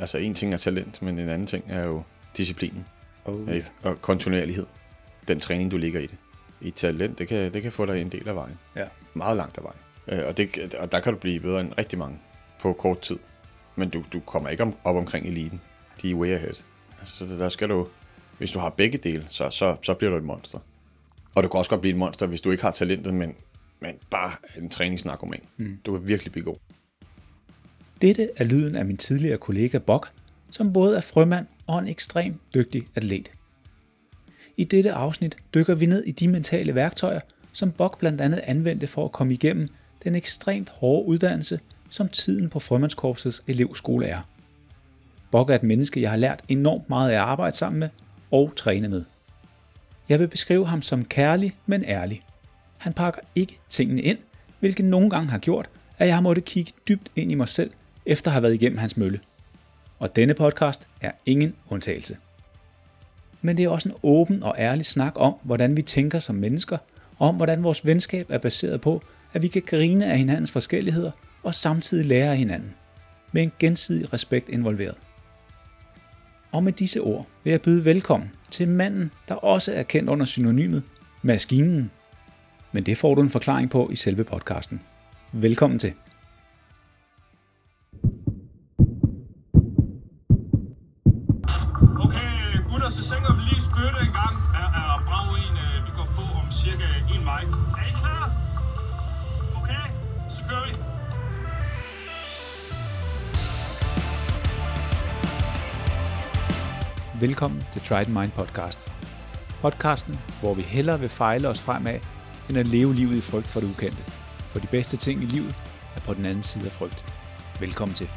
Altså en ting er talent, men en anden ting er jo disciplinen. Oh, Ikke? Og kontinuerlighed. Den træning, du ligger i det. I talent, det kan, det kan få dig en del af vejen. Ja. Meget langt af vejen. Øh, og, det, og der kan du blive bedre end rigtig mange på kort tid. Men du, du kommer ikke om, op omkring eliten. De er way ahead. Altså, så der skal du, hvis du har begge dele, så, så, så bliver du et monster. Og du kan også godt blive et monster, hvis du ikke har talentet, men, men bare en træningsnarkoman. Mm. Du kan virkelig blive god. Dette er lyden af min tidligere kollega Bok, som både er frømand og en ekstremt dygtig atlet. I dette afsnit dykker vi ned i de mentale værktøjer, som Bok blandt andet anvendte for at komme igennem den ekstremt hårde uddannelse, som tiden på Frømandskorpsets elevskole er. Bok er et menneske, jeg har lært enormt meget af at arbejde sammen med og træne med. Jeg vil beskrive ham som kærlig, men ærlig. Han pakker ikke tingene ind, hvilket nogle gange har gjort, at jeg har måttet kigge dybt ind i mig selv, efter at have været igennem hans mølle. Og denne podcast er ingen undtagelse. Men det er også en åben og ærlig snak om, hvordan vi tænker som mennesker, og om hvordan vores venskab er baseret på, at vi kan grine af hinandens forskelligheder og samtidig lære af hinanden, med en gensidig respekt involveret. Og med disse ord vil jeg byde velkommen til manden, der også er kendt under synonymet Maskinen. Men det får du en forklaring på i selve podcasten. Velkommen til. Velkommen til Try the Mind podcast. Podcasten, hvor vi hellere vil fejle os fremad, end at leve livet i frygt for det ukendte. For de bedste ting i livet er på den anden side af frygt. Velkommen til.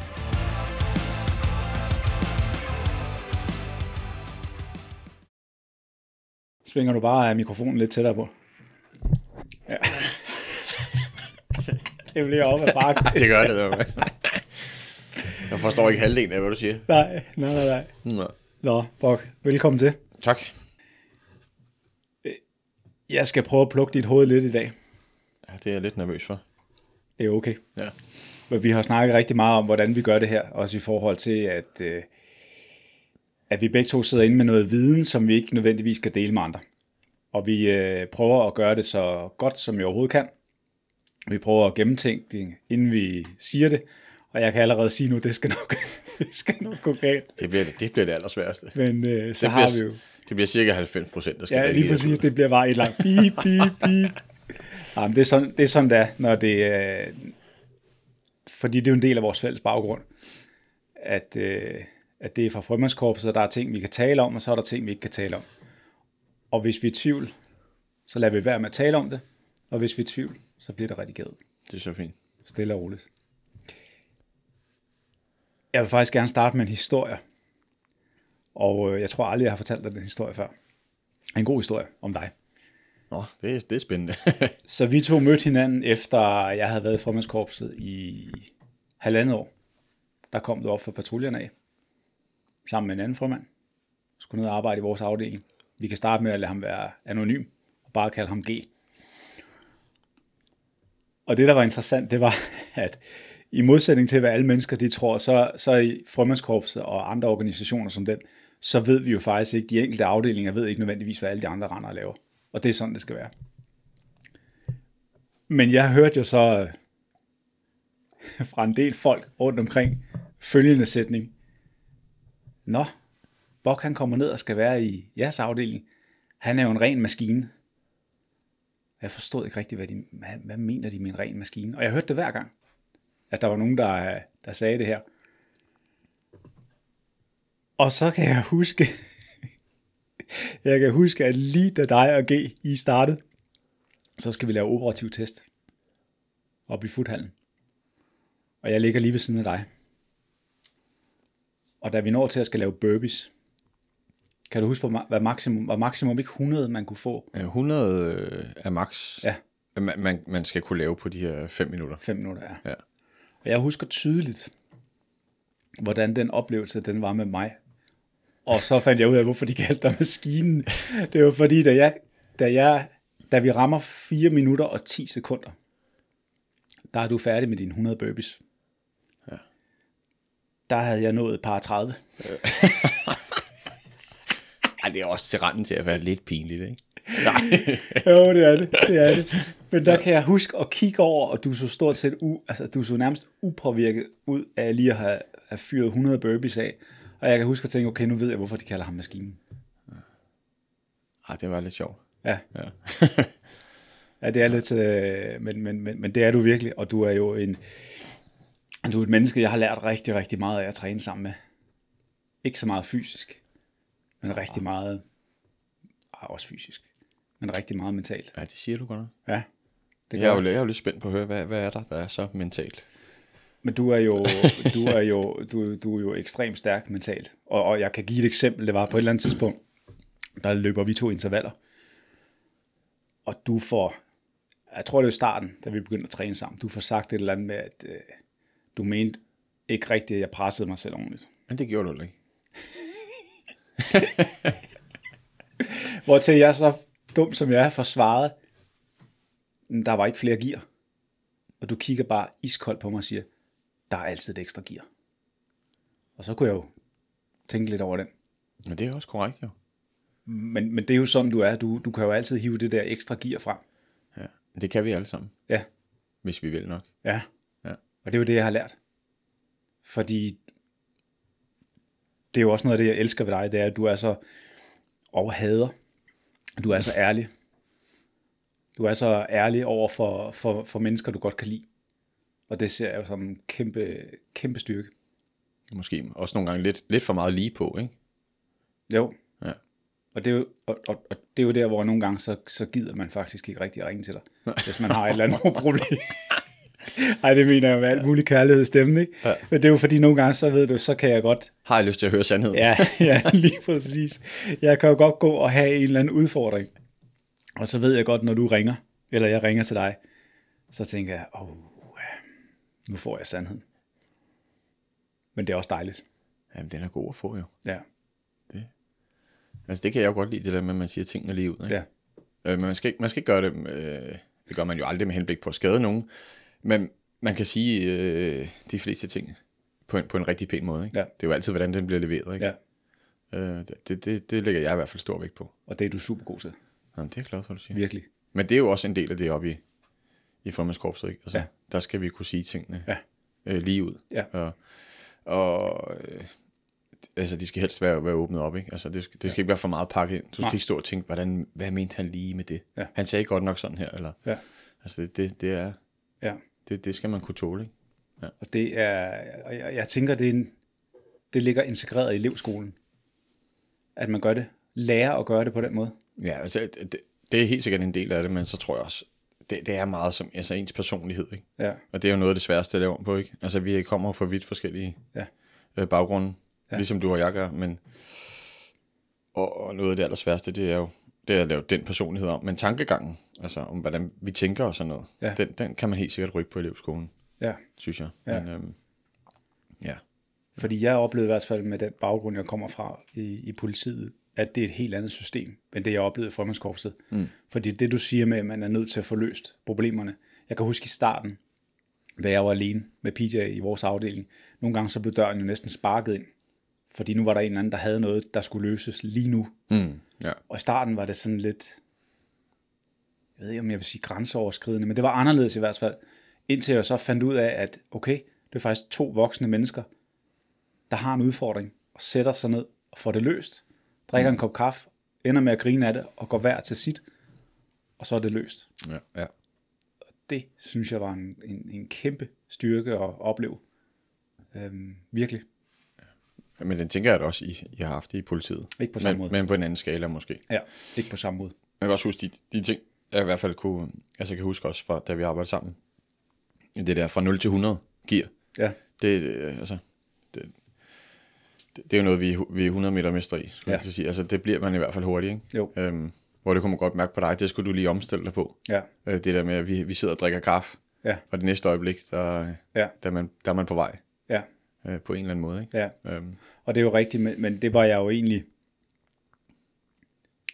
Svinger du bare mikrofonen lidt tættere på? Ja. Det bliver op ad bakken. Det gør det, der. Jeg forstår ikke halvdelen af, hvad du siger. Nej, nej, nej, nej. Nå. Nå, Bok, velkommen til. Tak. Jeg skal prøve at plukke dit hoved lidt i dag. Ja, det er jeg lidt nervøs for. Det er okay. Ja. Men vi har snakket rigtig meget om, hvordan vi gør det her, også i forhold til, at, øh, at vi begge to sidder inde med noget viden, som vi ikke nødvendigvis skal dele med andre. Og vi øh, prøver at gøre det så godt, som vi overhovedet kan. Vi prøver at gennemtænke det, inden vi siger det. Og jeg kan allerede sige nu, det skal nok, det skal nok gå galt. Det bliver det, det, bliver det allersværeste. Men øh, så Det har bliver, vi jo... det bliver cirka 90 procent, der skal Ja, lige præcis. Det bliver bare et langt bip, bip, bip. Jamen, det, er sådan, det er sådan, der, når det er... Fordi det er jo en del af vores fælles baggrund, at, øh, at det er fra frømandskorpset, og der er ting, vi kan tale om, og så er der ting, vi ikke kan tale om. Og hvis vi er i tvivl, så lader vi være med at tale om det, og hvis vi er i tvivl, så bliver det redigeret. Det er så fint. Stille og roligt. Jeg vil faktisk gerne starte med en historie. Og øh, jeg tror aldrig, jeg har fortalt dig den historie før. En god historie om dig. Nå, det er, det er spændende. Så vi to mødte hinanden, efter jeg havde været i frømandskorpset i halvandet år. Der kom du op for patruljerne af, sammen med en anden frømand. Skulle ned og arbejde i vores afdeling. Vi kan starte med at lade ham være anonym, og bare kalde ham G. Og det, der var interessant, det var, at i modsætning til, hvad alle mennesker de tror, så, så i frømandskorpset og andre organisationer som den, så ved vi jo faktisk ikke, de enkelte afdelinger ved ikke nødvendigvis, hvad alle de andre render og laver. Og det er sådan, det skal være. Men jeg hørte jo så øh, fra en del folk rundt omkring følgende sætning. Nå, Bok han kommer ned og skal være i jeres afdeling. Han er jo en ren maskine. Jeg forstod ikke rigtigt, hvad, de, hvad, hvad mener de med en ren maskine. Og jeg hørte det hver gang, at der var nogen, der, der sagde det her. Og så kan jeg huske, jeg kan huske, at lige da dig og G I startede, så skal vi lave operativ test op i futhallen. Og jeg ligger lige ved siden af dig. Og da vi når til at skal lave burpees, kan du huske, hvad maksimum, var maksimum ikke 100, man kunne få? Ja, 100 øh, er max, Ja. man, man, man skal kunne lave på de her 5 minutter. 5 minutter, ja. Ja. Og jeg husker tydeligt, hvordan den oplevelse, den var med mig. Og så fandt jeg ud af, hvorfor de kaldte dig maskinen. Det var fordi, da, jeg, da, jeg, da vi rammer 4 minutter og 10 sekunder, der er du færdig med dine 100 burpees. Ja. der havde jeg nået et par 30. Ej, det er også til randen til at være lidt pinligt, ikke? Nej. jo, det er det. det er det. Men der kan jeg huske at kigge over, og du så stort set u, altså, du så nærmest upåvirket ud af lige at have, have fyret 100 burpees af. Og jeg kan huske at tænke, okay, nu ved jeg, hvorfor de kalder ham maskinen. Ej, det var lidt sjovt. Ja, Ja. ja det er lidt, øh, men, men, men, men det er du virkelig, og du er jo en, du er et menneske, jeg har lært rigtig, rigtig meget af at træne sammen med. Ikke så meget fysisk, men rigtig meget, ah, også fysisk, men rigtig meget mentalt. ja, det siger du godt nok. Ja, det Jeg er, jo, jeg er jo lidt spændt på at høre, hvad, hvad er der, der er så mentalt? Men du er jo, du er jo, du, du er jo ekstremt stærk mentalt. Og, og jeg kan give et eksempel. Det var på et eller andet tidspunkt, der løber vi to intervaller. Og du får, jeg tror det er i starten, da vi begyndte at træne sammen, du får sagt et eller andet med, at øh, du mente ikke rigtigt, at jeg pressede mig selv ordentligt. Men det gjorde du ikke. Hvor til jeg så dum som jeg er, forsvaret, der var ikke flere gear. Og du kigger bare iskoldt på mig og siger, der er altid et ekstra gear. Og så kunne jeg jo tænke lidt over den. Men det er også korrekt, jo. Men, men det er jo sådan, du er. Du, du kan jo altid hive det der ekstra gear frem. Ja. Det kan vi alle sammen, Ja, hvis vi vil nok. ja. Ja. Og det er jo det, jeg har lært. Fordi det er jo også noget af det, jeg elsker ved dig, det er, at du er så og hader. Du er så ærlig. Du er så ærlig over for, for, for mennesker, du godt kan lide. Og det ser jeg jo som en kæmpe, kæmpe styrke. Måske også nogle gange lidt, lidt for meget lige på, ikke? Jo. Ja. Og det, er jo, og, og, og det er jo der, hvor nogle gange, så, så gider man faktisk ikke rigtig ringe til dig, hvis man har et eller andet problem. Ej, det mener jeg med alt mulig kærlighed i stemmen, ikke? Ja. Men det er jo fordi, nogle gange, så ved du, så kan jeg godt, Har jeg lyst til at høre sandheden? ja, ja, lige præcis. Jeg kan jo godt gå og have en eller anden udfordring. Og så ved jeg godt, når du ringer, eller jeg ringer til dig, så tænker jeg, åh, nu får jeg sandheden. Men det er også dejligt. Jamen, den er god at få, jo. Ja, Altså, det kan jeg jo godt lide, det der med, at man siger tingene lige ud. Ikke? ja, Øh, men man skal, ikke, man skal ikke gøre det, øh, det gør man jo aldrig med henblik på at skade nogen, men man kan sige øh, de fleste ting på en, på en rigtig pæn måde. Ikke? Ja. Det er jo altid, hvordan den bliver leveret. Ikke? ja. Øh, det, det, det lægger jeg i hvert fald stor vægt på. Og det er du super god til. Jamen, det er jeg glad for, du siger. Virkelig. Men det er jo også en del af det oppe i, i formandskorpset. Ikke? Altså, Ja. ja. Der skal vi kunne sige tingene Ja. øh, lige ud. Ja. Og, og øh, altså, de skal helst være, være åbnet op. Ikke? Altså, det, skal, det skal ikke være for meget pakket ind. Du skal Nej. ikke stå og tænke, hvordan, hvad mente han lige med det? Ja. Han sagde godt nok sådan her. Eller, Ja. Altså, det, det, det er... Ja. Det, det skal man kunne tåle, ikke? Og det er, og jeg, jeg tænker, det, er en, det ligger integreret i elevskolen. At man gør det. Lærer at gøre det på den måde. Ja, altså, det, det er helt sikkert en del af det, men så tror jeg også, det, det er meget som altså, ens personlighed, ikke? Ja, Og det er jo noget af det sværeste at lave om på, ikke? Altså, vi kommer fra vidt forskellige Ja. øh, baggrunde, Ja. ligesom du og jeg gør, men og, og noget af det allersværeste, det er jo det er at lave den personlighed om. Men tankegangen, altså om hvordan vi tænker og sådan noget, Ja. den, den kan man helt sikkert rykke på elevskolen, ja. synes jeg. Ja. Men, øhm, ja. Fordi jeg oplevede i hvert fald med den baggrund, jeg kommer fra i, i politiet, at det er et helt andet system, end det jeg oplevede i formandskorpset. Mm. Fordi det du siger med, at man er nødt til at få løst problemerne. Jeg kan huske i starten, da jeg var alene med PJ i vores afdeling, nogle gange så blev døren jo næsten sparket ind. Fordi nu var der en eller anden, der havde noget, der skulle løses lige nu. Mm, ja. Og i starten var det sådan lidt, jeg ved ikke, om jeg vil sige grænseoverskridende, men det var anderledes i hvert fald, indtil jeg så fandt ud af, at okay, det er faktisk to voksne mennesker, der har en udfordring, og sætter sig ned og får det løst, drikker en kop kaffe, ender med at grine af det, og går hver til sit, og så er det løst. ja, ja. Det synes jeg var en, en, en kæmpe styrke at opleve. Øhm, virkelig. Men den tænker jeg da også, I, I har haft det i politiet. Ikke på samme men, måde. Men på en anden skala måske. Ja, ikke på samme måde. Jeg kan også huske de, de ting, jeg i hvert fald kunne, altså jeg kan huske også fra, da vi arbejdede sammen. Det der fra 0 til 100 gear. Ja, Det, øh, altså, det, det, det er jo noget, vi, vi er 100 meter mestre i, skulle Ja. jeg sige. Altså, det bliver man i hvert fald hurtigt, ikke? jo, Øhm, hvor det kunne man godt mærke på dig, det skulle du lige omstille dig på. ja, Øh, det der med, at vi, vi sidder og drikker kaffe, ja, og det næste øjeblik, der, ja, der, er, man, der er man på vej ja, øh, på en eller anden måde, ikke? ja. Øhm, Og det er jo rigtigt, men, men det var jeg jo egentlig,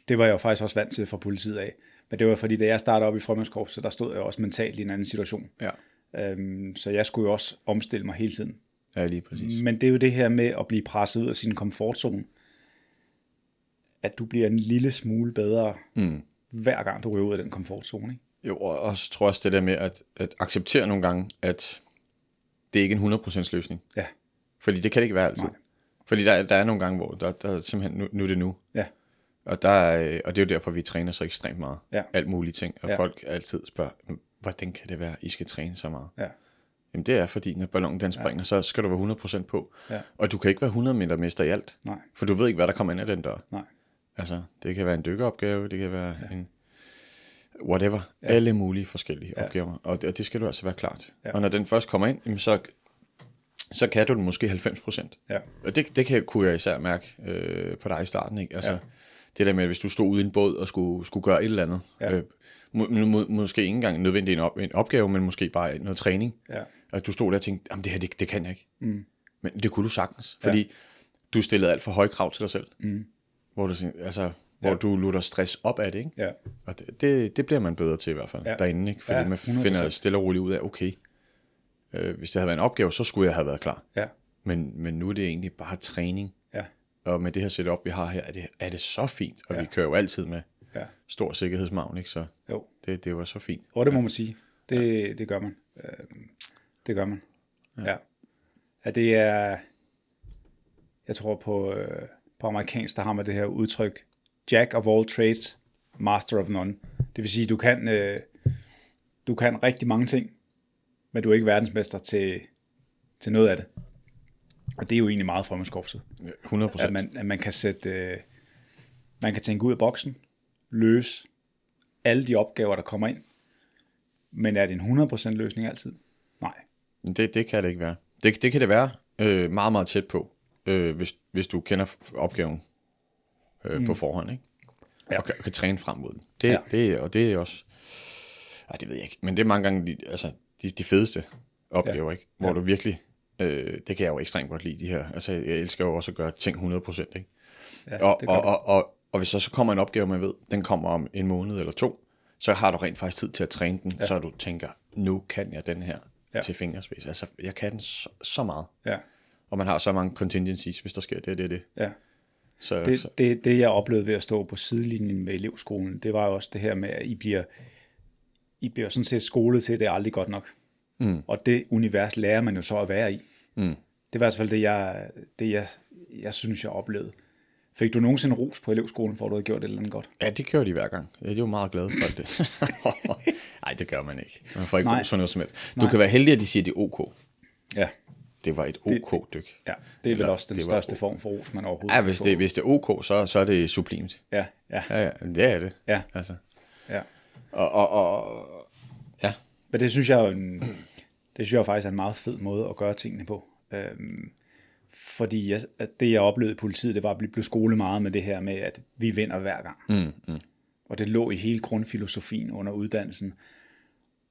det var jeg jo faktisk også vant til fra politiet af. Men det var fordi, da jeg startede op i frømandskorpset, så der stod jeg også mentalt i en anden situation. ja. Øhm, så jeg skulle jo også omstille mig hele tiden. Ja, lige præcis. Men det er jo det her med at blive presset ud af sin komfortzone. At du bliver en lille smule bedre, mm. hver gang du ryger ud af den komfortzone. Ikke? Jo, og også tror også det der med at, at acceptere nogle gange, at det er ikke en 100% løsning. Ja, Fordi det kan det ikke være altid. Nej. Fordi der, der er nogle gange, hvor der, der er simpelthen, nu, nu er det nu. ja, Og, der er, og det er jo derfor, vi træner så ekstremt meget. Ja. Alt mulige ting. Og ja. folk altid spørger, hvordan kan det være, I skal træne så meget? ja, Jamen det er fordi, når ballonen den springer, ja. så skal du være 100% på. Ja. Og du kan ikke være 100 meter mester i alt. nej, For du ved ikke, hvad der kommer ind af den dør. nej. Altså, det kan være en dykkeropgave, det kan være ja. en whatever. Ja. Alle mulige forskellige ja. opgaver. Og det, og det skal du altså være klar til. Ja. Og når den først kommer ind, jamen så, så kan du den måske 90%. Ja, Og det, det kan, kunne jeg især mærke øh, på dig i starten. Ikke? Altså, ja. Det der med, hvis du stod ude i en båd og skulle, skulle gøre et eller andet. Ja. Øh, må, må, måske ikke engang nødvendigt en, op, en opgave, men måske bare noget træning. ja, At du stod der og tænkte, jamen det her, det, det kan jeg ikke. Mm. Men det kunne du sagtens, fordi du stillede alt for høje krav til dig selv. Mm. Hvor du, tænkte- altså, hvor Ja. du lutter stress op af det, ikke? ja, Og det, det, det bliver man bedre til i hvert fald, Ja. ja. derinde, ikke? Fordi Ja, ja, man 100%. finder stille og roligt ud af, okay, øh, hvis det havde været en opgave, så skulle jeg have været klar. ja, Men, men nu er det egentlig bare træning. ja, Og med det her setup, vi har her, er det, er det så fint. Og Ja. ja. vi kører jo altid med ja, stor sikkerhedsmagn, ikke? Så jo. det, det var så fint. Og det må man sige. Det, det gør man. Det gør man. Ja. ja. det er, jeg tror på, øh, på amerikansk, der har man det her udtryk, Jack of all trades, master of none. Det vil sige, du kan, øh, du kan rigtig mange ting, men du er ikke verdensmester til, til noget af det. Og det er jo egentlig meget fremmedskopset. 100 At man, at man kan sætte, øh, man kan tænke ud af boksen, løse alle de opgaver, der kommer ind. Men er det en 100% løsning altid? Det, det kan det ikke være. Det, det kan det være øh, meget, meget tæt på, øh, hvis, hvis du kender opgaven øh, mm. på forhånd, ikke? Ja. Og kan, kan træne frem mod den. Det, Ja. det, og det er også... Ej, det ved jeg ikke. Men det er mange gange de, altså, de, de fedeste opgaver, Ja. ikke? Hvor Ja. du virkelig... Øh, det kan jeg jo ekstremt godt lide, de her. Altså, jeg elsker jo også at gøre ting 100%, ikke? Ja, og, og, og, og, og hvis der så kommer en opgave, man ved, den kommer om en måned eller to, så har du rent faktisk tid til at træne den, ja. så du tænker, nu kan jeg den her Ja. til fingerspids. Altså, jeg kan den så, så meget. Ja, Og man har så mange contingencies, hvis der sker det, det, det. ja. Så, Det, så det, det, jeg oplevede ved at stå på sidelinjen med elevskolen, det var jo også det her med, at I bliver, I bliver sådan set skolet til, at det er aldrig godt nok. Mm. Og det univers lærer man jo så at være i. Mm. Det var i hvert fald det, jeg, det jeg, jeg synes, jeg oplevede. Fik du nogensinde ros på elevskolen, for at du havde gjort et eller andet godt? ja, det gør de hver gang. Ja, de er jo meget glade for det. Nej, det gør man ikke. Man får ikke ros for noget som helst. Du Nej. kan være heldig, at de siger, det er ok. Ja, Det var et ok-dyk. ja. det er vel også den det største ok. form for ros, man overhovedet Ja, hvis det, hvis det er ok, så, så er det sublimt. Ja, ja, Ja, ja, det er det. ja, Altså. ja. Og, og, og, ja, Men det synes jeg jo en, det synes jeg faktisk er en meget fed måde at gøre tingene på. Øhm, fordi jeg, at det, jeg oplevede i politiet, det var at blive blive skolet meget med det her med, at vi vinder hver gang. Mm, mm. Og det lå i hele grundfilosofien under uddannelsen.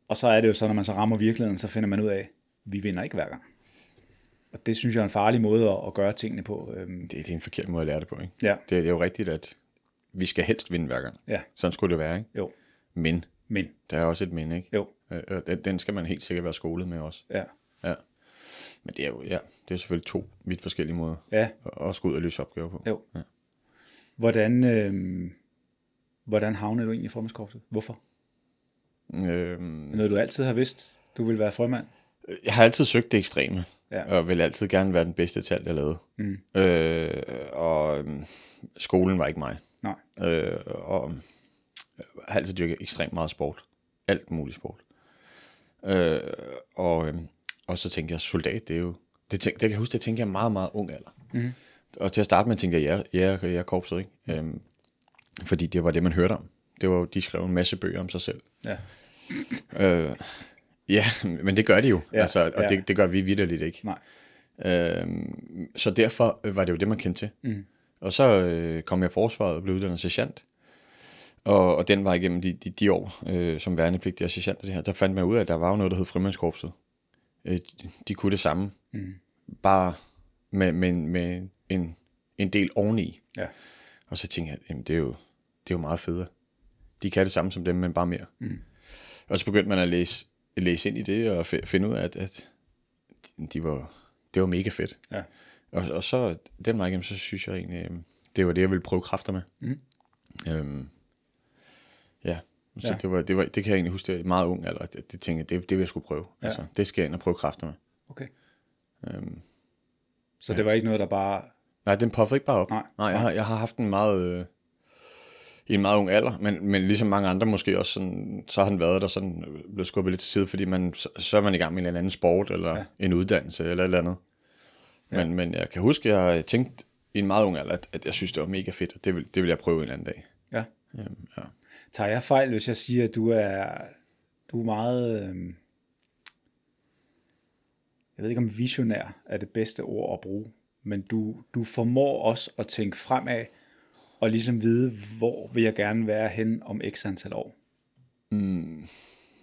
Og så er det jo så, når man så rammer virkeligheden, så finder man ud af, at vi vinder ikke hver gang. Og det synes jeg er en farlig måde at, at gøre tingene på. Øhm, det, det er en forkert måde at lære det på, ikke? ja, Det, det er jo rigtigt, at vi skal helst vinde hver gang. ja, Sådan skulle det være, ikke? jo, Men, men, der er også et men, ikke? jo, Øh, øh, den- skal man helt sikkert være skolet med også. Ja. Men det er jo, ja, det er selvfølgelig to vidt forskellige måder ja, at, at skulle ud og løse opgaver på. jo. Ja. Hvordan, øhm, hvordan havnede du egentlig i formandskorpset? Hvorfor? Øhm, Noget, du altid har vidst, du vil være frømand? jeg har altid søgt det ekstreme, Ja. og vil altid gerne være den bedste til alt, jeg lavede. Mm. Øh, og øhm, skolen var ikke mig. Nej. Øh, og jeg har altid dyrket ekstremt meget sport. Alt muligt sport. Øh, og, øhm, og så tænkte jeg, soldat, det er jo... Det, tænk, det kan jeg huske, det tænkte jeg meget, meget ung alder. Mm. Og til at starte med tænkte jeg, ja, ja, jeg er korpset, ikke? Øhm, fordi det var det, man hørte om. Det var jo, de skrev en masse bøger om sig selv. Ja. Øh, ja, men det gør de jo. Ja, altså, og ja. det, det gør vi vidderligt ikke. Nej. Øhm, så derfor var det jo det, man kendte til. Mm. Og så øh, kom jeg i forsvaret og blev uddannet sergeant. Og, og den var igennem de, de, de år øh, som værnepligtig og sergeant og det her, der fandt man ud af, at der var jo noget, der hed frimandskorpset. Øh, de, kunne det samme. Mm. Bare med, med, med en, en del oveni. Ja. Og så tænkte jeg, jamen, det, er jo, det er jo meget federe. De kan det samme som dem, men bare mere. Mm. Og så begyndte man at læse, læse ind i det og finde ud af, at, at de, var, det var mega fedt. Ja. Og, og så den vej igennem, så synes jeg egentlig, øh, det var det, jeg ville prøve kræfter med. Mm. Øhm, ja, så Ja. Det, var, det, var, det kan jeg egentlig huske, det er meget ung alder, det, det tænkte jeg, det, det vil jeg skulle prøve. Ja. Altså, det skal jeg ind og prøve kræfter med. Okay. Øhm, Så det var ikke noget, der bare... nej, den popper ikke bare op. Nej. nej jeg, har, jeg har haft en meget... Øh, i en meget ung alder, men, men ligesom mange andre måske også sådan, så har den været der sådan, øh, blevet skubbet lidt til side, fordi man, så, så er man i gang med en eller anden sport, eller Ja. ja. en uddannelse, eller et eller andet. Ja. Men, men jeg kan huske, at jeg tænkte i en meget ung alder, at, at jeg synes, det var mega fedt, og det vil, det vil jeg prøve en anden dag. Ja. Øhm, ja. Tager jeg fejl, hvis jeg siger, at du er, du er meget... Øhm, jeg ved ikke, om visionær er det bedste ord at bruge, men du, du formår også at tænke fremad, og ligesom vide, hvor vil jeg gerne være hen om x antal år.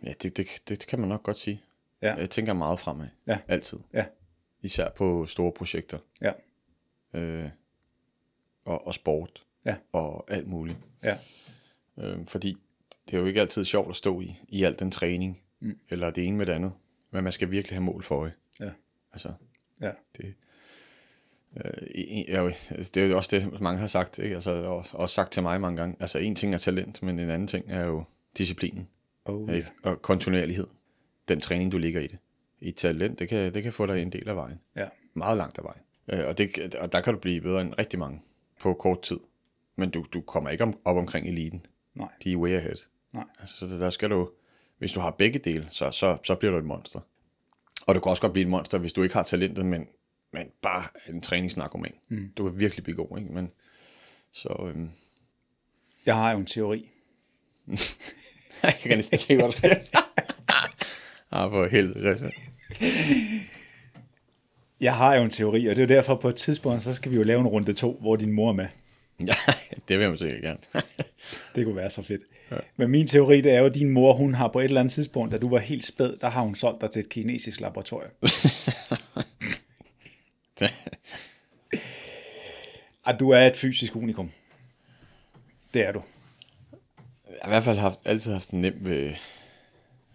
Ja, det, det, det kan man nok godt sige. Ja. Jeg tænker meget fremad. Ja. Altid. Ja. Især på store projekter. Ja. Øh, og, og sport. Ja. Og alt muligt. Ja. Øh, fordi det er jo ikke altid sjovt at stå i, i al den træning. Mm. Eller det ene med det andet. Men man skal virkelig have mål for øje. Ja. Altså, Ja. det, øh, ja, altså, det er jo også det, mange har sagt. Ikke? Altså, og, også sagt til mig mange gange. Altså, en ting er talent, men en anden ting er jo disciplinen. Oh, Ikke? Og kontinuerlighed. Den træning, du ligger i det. I talent, det kan, det kan få dig en del af vejen. Ja. Meget langt af vejen. Øh, og, det, og der kan du blive bedre end rigtig mange på kort tid. Men du, du kommer ikke om, op omkring eliten. Nej. De er way ahead. Nej. Altså, så der skal du, hvis du har begge dele, så, så, så bliver du et monster. Og du kan også godt blive et monster, hvis du ikke har talentet, men, men bare en træningsnarkoman. Mm. Du kan virkelig blive god, ikke? Men, så øhm, Jeg har jo en teori. jeg kan næsten se, hvad du skal Ah, for helvede. Jeg har jo en teori, og det er jo derfor på et tidspunkt, så skal vi jo lave en runde to, hvor din mor er med. Ja, det vil man sikkert gerne. Det kunne være så fedt. Ja. Men min teori, det er jo, at din mor, hun har på et eller andet tidspunkt, da du var helt spæd, der har hun solgt dig til et kinesisk laboratorium. At du er et fysisk unikum. Det er du. Jeg har i hvert fald haft, altid haft det nemt ved,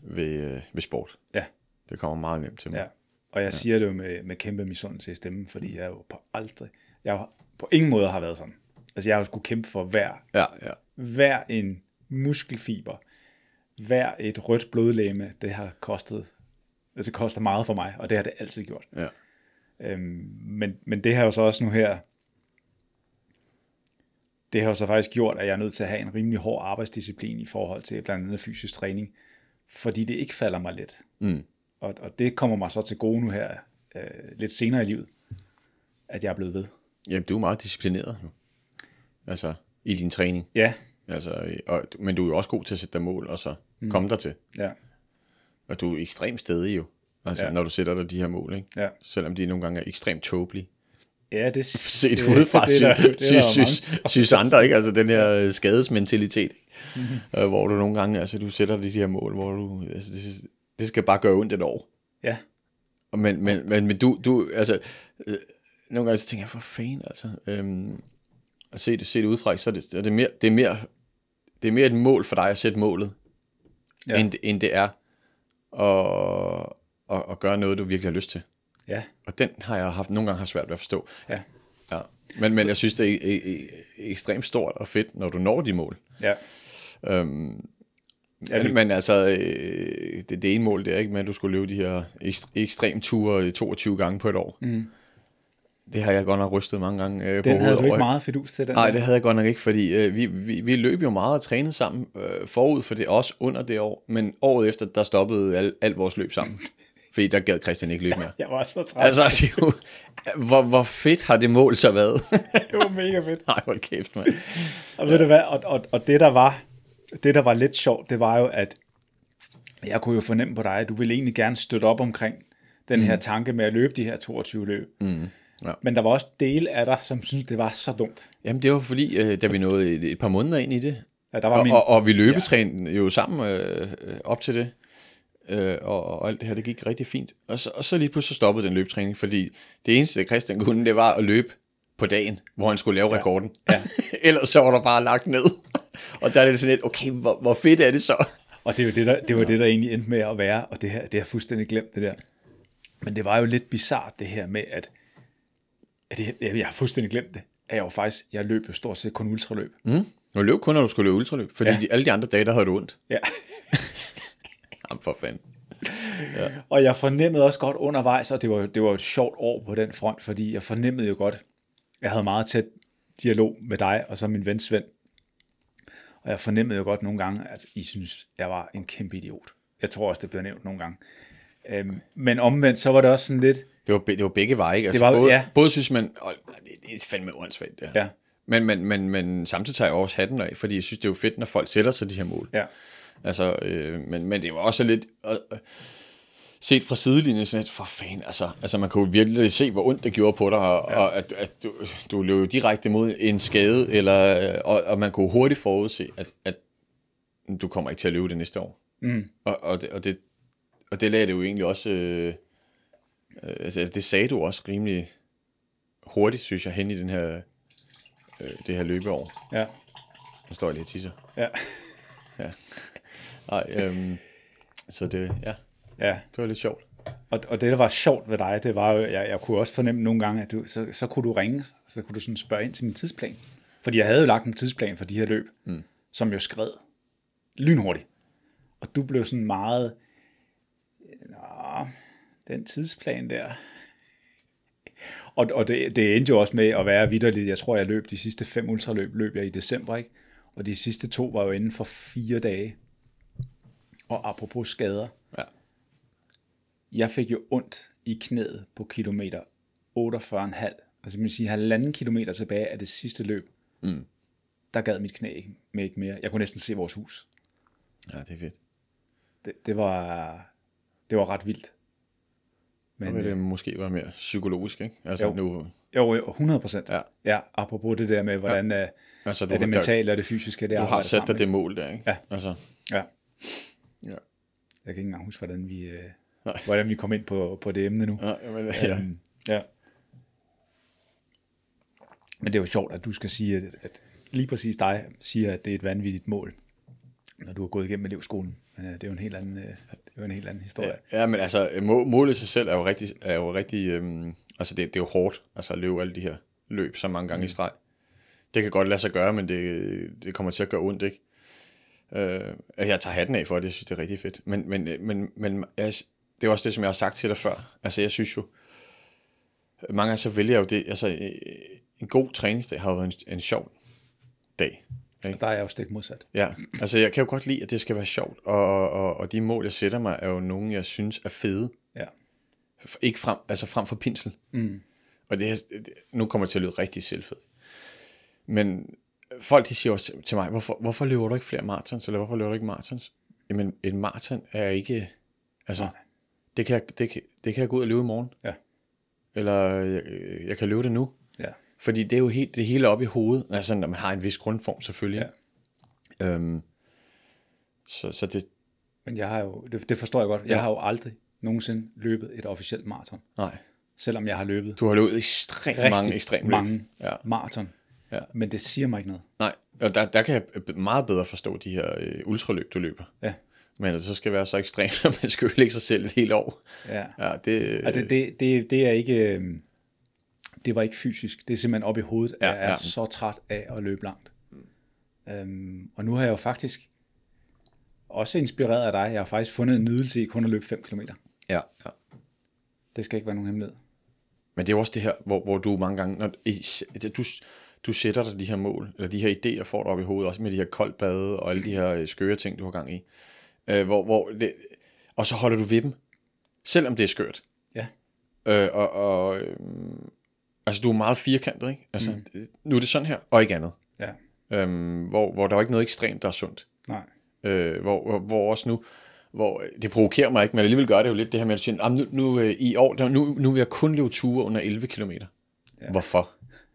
ved, øh, ved sport. Ja. Det kommer meget nemt til mig. ja. Og jeg siger det jo med, med kæmpe misundelse i stemmen, fordi jeg jo på aldrig, jeg på ingen måde har været sådan. Altså jeg har jo skulle kæmpe for hver, Ja, ja. hver en muskelfiber, hver et rødt blodlæme, det har kostet, altså det koster meget for mig, og det har det altid gjort. ja. Øhm, men, men det har jo så også nu her, det har jo så faktisk gjort, at jeg er nødt til at have en rimelig hård arbejdsdisciplin i forhold til blandt andet fysisk træning, fordi det ikke falder mig let. Mm. Og, og det kommer mig så til gode nu her, øh, lidt senere i livet, at jeg er blevet ved. Jamen, du er meget disciplineret jo. Altså, i din træning. Ja, Altså, og, men du er jo også god til at sætte dig mål, og så mm. komme der til. ja, Og du er ekstremt stedig jo. Altså, Ja. når du sætter dig de her mål, ikke? ja. Selvom de nogle gange er ekstremt tåbelige. Ja, det, Set det- udefra, det det er synes, andre, ikke? Altså, den her øh, skadesmentalitet, mm-hmm. øh, hvor du nogle gange, altså, du sætter dig de her mål, hvor du, altså, det, det skal bare gøre ondt et år. Ja, Men, men, men, men du, du, altså, øh, nogle gange så tænker jeg, for fanden, altså, øhm, at se det, se det udefra, så er det, er det, mere, det, er mere, det er mere et mål for dig at sætte målet, Ja. end, end det er at, at, at gøre noget, du virkelig har lyst til. ja, Og den har jeg haft, nogle gange har svært ved at forstå. ja, Ja. Men, men jeg synes, det er, er, er, er ekstremt stort og fedt, når du når de mål. ja. Øhm, Ja, men, men altså, øh, det, det ene mål, det er ikke med, at du skulle løbe de her ekst, ekstrem ture 22 gange på et år. Mm. Det har jeg godt nok rystet mange gange øh, på Den havde du ikke meget fedus til, den Nej, det havde jeg godt nok ikke, fordi øh, vi, vi, vi løb jo meget og trænede sammen øh, forud for det, også under det år. Men året efter, der stoppede al, alt vores løb sammen. fordi der gad Christian ikke løbe mere. Jeg var så træt. Altså, jo, hvor, hvor fedt har det mål så været? det var mega fedt. Nej, hvor kæft, mand. Og ved du hvad, og, og, og det der var, det der var lidt sjovt, det var jo, at jeg kunne jo fornemme på dig, at du ville egentlig gerne støtte op omkring den her tanke med at løbe de her 22 løb. Mm. Ja. Men der var også dele af dig, som syntes, det var så dumt. Jamen, det var fordi, øh, da vi nåede et, et par måneder ind i det, Ja, der var og, min, og, og vi løbetrænede jo sammen øh, øh, op til det, øh, og, og alt det her, det gik rigtig fint. Og så, og så lige pludselig stoppede den løbetræning, fordi det eneste, Christian kunne, det var at løbe på dagen, hvor han skulle lave ja. rekorden. Ja. Ellers så var der bare lagt ned. og der er det sådan lidt, okay, hvor, hvor fedt er det så? Og det var det, der, det, var det, der egentlig endte med at være, og det her, det har fuldstændig glemt, det der. Men det var jo lidt bizart det her med, at, at det, jeg, jeg har fuldstændig glemt det, at jeg jo faktisk, jeg løb jo stort set kun ultraløb. Mm. Du løb kun, når du skulle løbe ultraløb, fordi Ja. ja. de, alle de andre dage, der havde du ondt. Ja. Jamen for fanden. Og jeg fornemmede også godt undervejs, og det var, det var et sjovt år på den front, fordi jeg fornemmede jo godt, jeg havde meget tæt dialog med dig, og så min ven Svend. Og jeg fornemmede jo godt nogle gange, at I synes, jeg var en kæmpe idiot. Jeg tror også, det blev nævnt nogle gange. Øhm, men omvendt, så var det også sådan lidt, Det var, det var begge veje, ikke? Altså, var- både, ja. både synes man, åh, det, det er fandme åndssvagt, det her. ja, Men, men, men, men samtidig tager jeg også hatten af, fordi jeg synes, det er jo fedt, når folk sætter sig de her mål. ja, Altså, øh, men, men det var også lidt... Øh, set fra sidelinjen, sådan lidt, for fanden, altså, altså man kunne virkelig se, hvor ondt det gjorde på dig, og, ja. og at, at du, du løb jo direkte mod en skade, eller, og, og man kunne hurtigt forudse, at, at du kommer ikke til at løbe det næste år. mm, Og, og, det, og, det, og det lagde det jo egentlig også, øh, øh, altså, det sagde du også rimelig hurtigt, synes jeg, hen i den her, øh, det her løbeår. ja, Nu står jeg lige og tisser. ja, Nej, øhm, så det, ja, ja. det var lidt sjovt. Og, og det, der var sjovt ved dig, det var jo, jeg, jeg kunne også fornemme nogle gange, at du, så, så kunne du ringe, så kunne du sådan spørge ind til min tidsplan. Fordi jeg havde jo lagt en tidsplan for de her løb, mm. som jo skred lynhurtigt. Og du blev sådan meget, nå, den tidsplan der. Og, og det, det endte jo også med at være vidderligt. Jeg tror, jeg løb de sidste fem ultraløb, løb jeg i december, ikke? Og de sidste to var jo inden for fire dage. Og apropos skader, Ja. jeg fik jo ondt i knæet på kilometer 48,5. Altså vil sige halvanden kilometer tilbage af det sidste løb. Mm. Der gad mit knæ ikke, med ikke mere. Jeg kunne næsten se vores hus. Ja, det er fedt. Det, det, var, det var ret vildt. Men, det måske var mere psykologisk, ikke? Altså Jo. nu, jo, jo, 100 procent. Ja. ja. apropos det der med, hvordan ja. altså du, er det mentale og det fysiske, det du har sat dig det mål der, ikke? Ja. Altså? Ja. ja. Jeg kan ikke engang huske, hvordan vi, øh, Nej. hvordan vi kom ind på, på det emne nu. Ja, men, ja. Øhm, ja. Men det er jo sjovt, at du skal sige, at, at lige præcis dig siger, at det er et vanvittigt mål, når du har gået igennem elevskolen. Men øh, det er jo en helt anden, øh, det er jo en helt anden historie. ja, men altså, må, målet sig selv er jo rigtig, er jo rigtig øhm, altså det, det er jo hårdt, altså at løbe alle de her løb så mange gange mm. i streg. Det kan godt lade sig gøre, men det, det kommer til at gøre ondt, ikke? Øh, jeg tager hatten af for det, jeg synes, det er rigtig fedt. Men, men, men, men jeg, det er også det, som jeg har sagt til dig før. Altså, jeg synes jo, mange gange så vælger jeg jo det, altså, øh, en god træningsdag har jo været en, en sjov dag. Og der er jeg jo stik modsat. Ja, altså jeg kan jo godt lide, at det skal være sjovt, og, og, og de mål, jeg sætter mig, er jo nogle, jeg synes er fede. Ja. Ikke frem, altså frem for pinsel. Mm. Og det, det, nu kommer jeg til at lyde rigtig selvfedt. Men folk, de siger også til mig, hvorfor, hvorfor løber du ikke flere marathons, eller hvorfor løber du ikke marathons? Jamen, en maraton er ikke, altså, Nej. det kan, jeg, det, kan, det kan jeg gå ud og løbe i morgen. Ja. Eller jeg, jeg kan løbe det nu. Fordi det er jo helt, det hele op i hovedet. Altså, når man har en vis grundform, selvfølgelig. Ja. Øhm, så, så det, Men jeg har jo, det, det forstår jeg godt, jeg Ja. har jo aldrig nogensinde løbet et officielt maraton. nej. Selvom jeg har løbet Du har løbet ekstremt mange ekstreme løb. mange Ja. maraton. Ja. Men det siger mig ikke noget. Nej, og der, der kan jeg meget bedre forstå de her øh, ultraløb, du løber. Ja. Men det så skal være så ekstremt, at man skal ødelægge sig selv et helt år. Ja. Ja, det, Og det, det, det, det er ikke, øhm, det var ikke fysisk. Det er simpelthen op i hovedet. Ja, Ja, jeg er så træt af at løbe langt. Øhm, og nu har jeg jo faktisk også inspireret af dig. Jeg har faktisk fundet en nydelse i kun at løbe 5 km. ja, ja. Det skal ikke være nogen hemmelighed. Men det er jo også det her, hvor, hvor du mange gange, når, du, du sætter dig de her mål, eller de her idéer får du op i hovedet, også med de her koldt bade og alle de her øh, skøre ting, du har gang i. Øh, hvor, hvor det, og så holder du ved dem, selvom det er skørt. Ja. Øh, og, og øh, altså du er meget firkantet, ikke? Altså, mm. nu er det sådan her, og ikke andet. Ja. Øhm, hvor, hvor der er ikke noget ekstremt, der er sundt. Nej. Øh, hvor, hvor, hvor også nu, hvor det provokerer mig ikke, men alligevel gør det jo lidt det her med, at "Jamen, nu, nu øh, i år, der, nu, nu vil jeg kun løbe ture under 11 km. Ja. Hvorfor?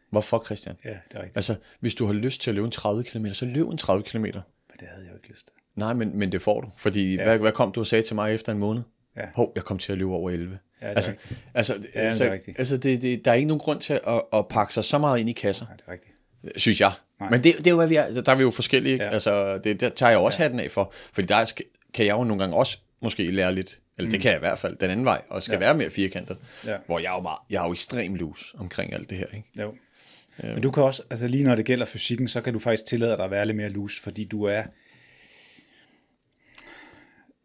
Hvorfor, Christian? Ja, det er rigtigt. Altså, hvis du har lyst til at løbe en 30 km, så løb en 30 km. Men det havde jeg jo ikke lyst til. Nej, men, men det får du. Fordi, ja. hvad, hvad kom du og sagde til mig efter en måned? Ja. Hov, jeg kom til at løbe over 11. Ja, det altså, rigtigt. altså, det er altså, rigtigt. altså det, det, der er ikke nogen grund til at, at pakke sig så meget ind i kasser, Nej, det er rigtigt. synes jeg. Nej. Men det, det er jo, hvad vi er. Der er vi jo forskellige. Ikke? Ja. Altså, det, der tager jeg også ja. hatten af for. Fordi der kan jeg jo nogle gange også måske lære lidt Eller mm. det kan jeg i hvert fald den anden vej, og skal ja. være mere firkantet. Ja. Hvor jeg er jo, meget, jeg er jo ekstrem loose omkring alt det her. Ikke? Jo. Men du kan også, altså lige når det gælder fysikken, så kan du faktisk tillade dig at være lidt mere loose, fordi du er,